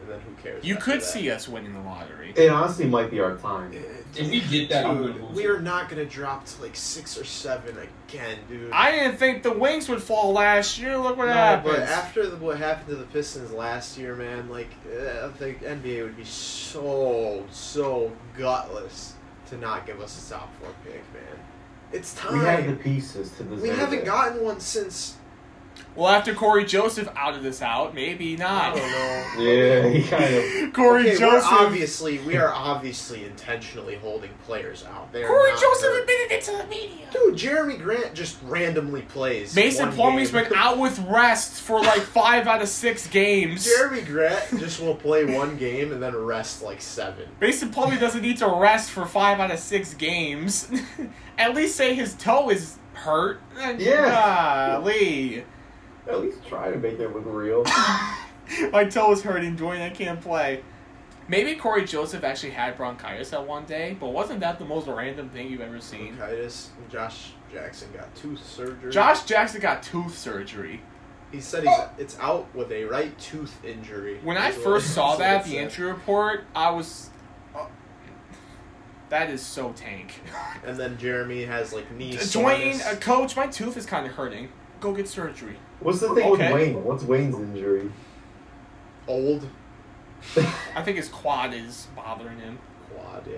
Speaker 2: and then who cares?
Speaker 1: You could
Speaker 2: that?
Speaker 1: see us winning the lottery.
Speaker 3: It honestly might be our time.
Speaker 4: If we get that, I'm
Speaker 2: Dude,
Speaker 4: lose
Speaker 2: we
Speaker 4: it.
Speaker 2: are not gonna drop to like six or seven again, dude.
Speaker 1: I didn't think the Wings would fall last year. Look what
Speaker 2: no,
Speaker 1: happened.
Speaker 2: but after the, what happened to the Pistons last year, man, like uh, the NBA would be so so gutless to not give us a top four pick, man. It's time.
Speaker 3: We have the pieces to deserve
Speaker 2: We haven't
Speaker 3: it.
Speaker 2: gotten one since
Speaker 1: well, after Cory Joseph outed this out, maybe
Speaker 2: I
Speaker 1: not.
Speaker 2: don't know.
Speaker 3: Yeah, he kind of.
Speaker 1: Cory
Speaker 2: okay, we're
Speaker 1: Joseph.
Speaker 2: obviously we are obviously intentionally holding players out.
Speaker 1: there.
Speaker 2: Cory
Speaker 1: Joseph
Speaker 2: hurt.
Speaker 1: admitted it to the media.
Speaker 2: Dude, Jerami Grant just randomly plays.
Speaker 1: Mason
Speaker 2: one
Speaker 1: Plumlee's been out with rest for like five out of six games.
Speaker 2: Jerami Grant just will play one game and then rest like seven.
Speaker 1: Mason Plumlee doesn't need to rest for five out of six games. At least say his toe is hurt.
Speaker 3: Yeah.
Speaker 1: Golly.
Speaker 3: At least try to make it look real.
Speaker 1: My toe is hurting, Dwane. I can't play. Maybe Cory Joseph actually had bronchitis that one day, but wasn't that the most random thing you've ever seen?
Speaker 2: Bronchitis. Josh Jackson got tooth surgery.
Speaker 1: Josh Jackson got tooth surgery.
Speaker 2: He said he's it's out with a right tooth injury.
Speaker 1: When I first saw that,
Speaker 2: it
Speaker 1: the injury report, I was. oh, that is so tank.
Speaker 2: And then Jerami has like knee
Speaker 1: Dwane,
Speaker 2: soreness.
Speaker 1: uh, coach, my tooth is kind of hurting. Go get surgery.
Speaker 3: What's the thing
Speaker 1: Okay.
Speaker 3: with Wayne? What's Wayne's injury?
Speaker 2: old
Speaker 1: I think his quad is bothering him.
Speaker 2: quad. Yeah.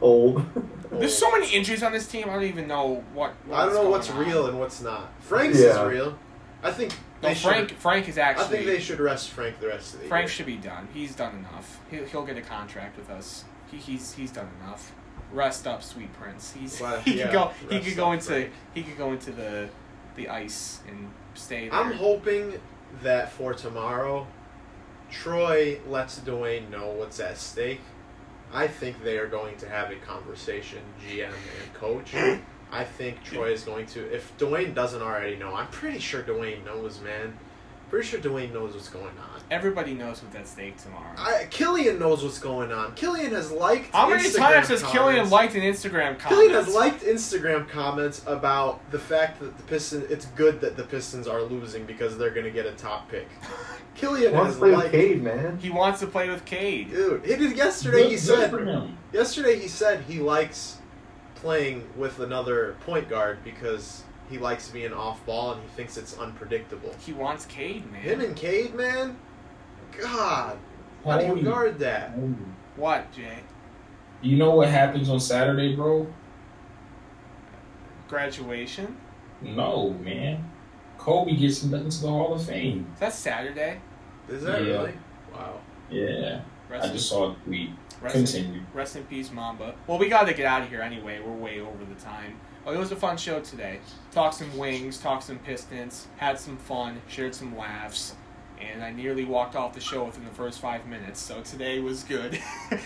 Speaker 3: Old.
Speaker 1: There's so many injuries on this team. I don't even know what.
Speaker 2: I don't
Speaker 1: what's
Speaker 2: know what's
Speaker 1: on.
Speaker 2: real and what's not. Frank's
Speaker 3: Yeah.
Speaker 2: is real. I think
Speaker 1: No, Frank.
Speaker 2: should.
Speaker 1: Frank is actually.
Speaker 2: I
Speaker 1: actually.
Speaker 2: think they should rest Frank the rest of the
Speaker 1: Frank
Speaker 2: year.
Speaker 1: should be done. He's done enough. He'll, he'll get a contract with us. He, he's he's done enough. Rest up, sweet prince. He's
Speaker 2: Well,
Speaker 1: he
Speaker 2: yeah,
Speaker 1: could go. He could go into
Speaker 2: Frank.
Speaker 1: he could go into the the ice and stay there.
Speaker 2: I'm hoping that for tomorrow, Troy lets Dwane know what's at stake, I think they are going to have a conversation, GM and coach. I think Troy is going to. If Dwane doesn't already know, I'm pretty sure Dwane knows, man. Pretty sure Dwane knows what's going on.
Speaker 1: Everybody knows what's at stake tomorrow.
Speaker 2: I, Killian knows what's going on. Killian has liked.
Speaker 1: How many
Speaker 2: Instagram
Speaker 1: times has
Speaker 2: comments.
Speaker 1: Killian liked an Instagram comment?
Speaker 2: Killian has liked Instagram comments about the fact that the Pistons. It's good that the Pistons are losing because they're going to get a top pick. Killian
Speaker 3: Wants
Speaker 2: has
Speaker 3: to play with
Speaker 2: liked.
Speaker 3: Cade, man.
Speaker 1: He wants to play with Cade.
Speaker 2: Dude, he did yesterday.
Speaker 4: Good-
Speaker 2: He said yesterday he said he likes playing with another point guard because he likes being off ball and he thinks it's unpredictable.
Speaker 1: He wants Cade, man.
Speaker 2: Him and Cade, man. God, how do you guard that?
Speaker 4: holy.
Speaker 1: what, Jay?
Speaker 4: You know what happens on Saturday, bro?
Speaker 1: Graduation?
Speaker 4: No, man. Kobe gets inducted into the Hall of Fame.
Speaker 1: Is that Saturday?
Speaker 2: Is that
Speaker 4: Yeah.
Speaker 2: really? Wow.
Speaker 4: Yeah,
Speaker 1: Rest,
Speaker 4: I just saw a tweet.
Speaker 1: in, rest, in, rest in peace, Mamba. Well, we got to get out of here anyway. We're way over the time. Oh, it was a fun show today. Talked some wings, talked some Pistons, had some fun, shared some laughs, and I nearly walked off the show within the first five minutes. So today was good.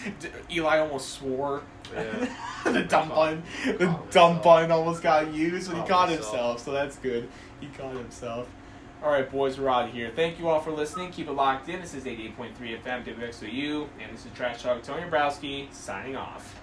Speaker 1: Eli almost swore.
Speaker 2: Yeah.
Speaker 1: the dumb oh,
Speaker 2: Caught-
Speaker 1: button, oh, the
Speaker 2: caught
Speaker 1: dumb
Speaker 2: myself.
Speaker 1: button almost got used, but he
Speaker 2: oh,
Speaker 1: Caught
Speaker 2: caught
Speaker 1: himself. So that's good. He caught himself. All right, boys, we're out of here. Thank you all for listening. Keep it locked in. This is 88.3 FM WXOU, and this is Trash Talk. Tony Browski signing off.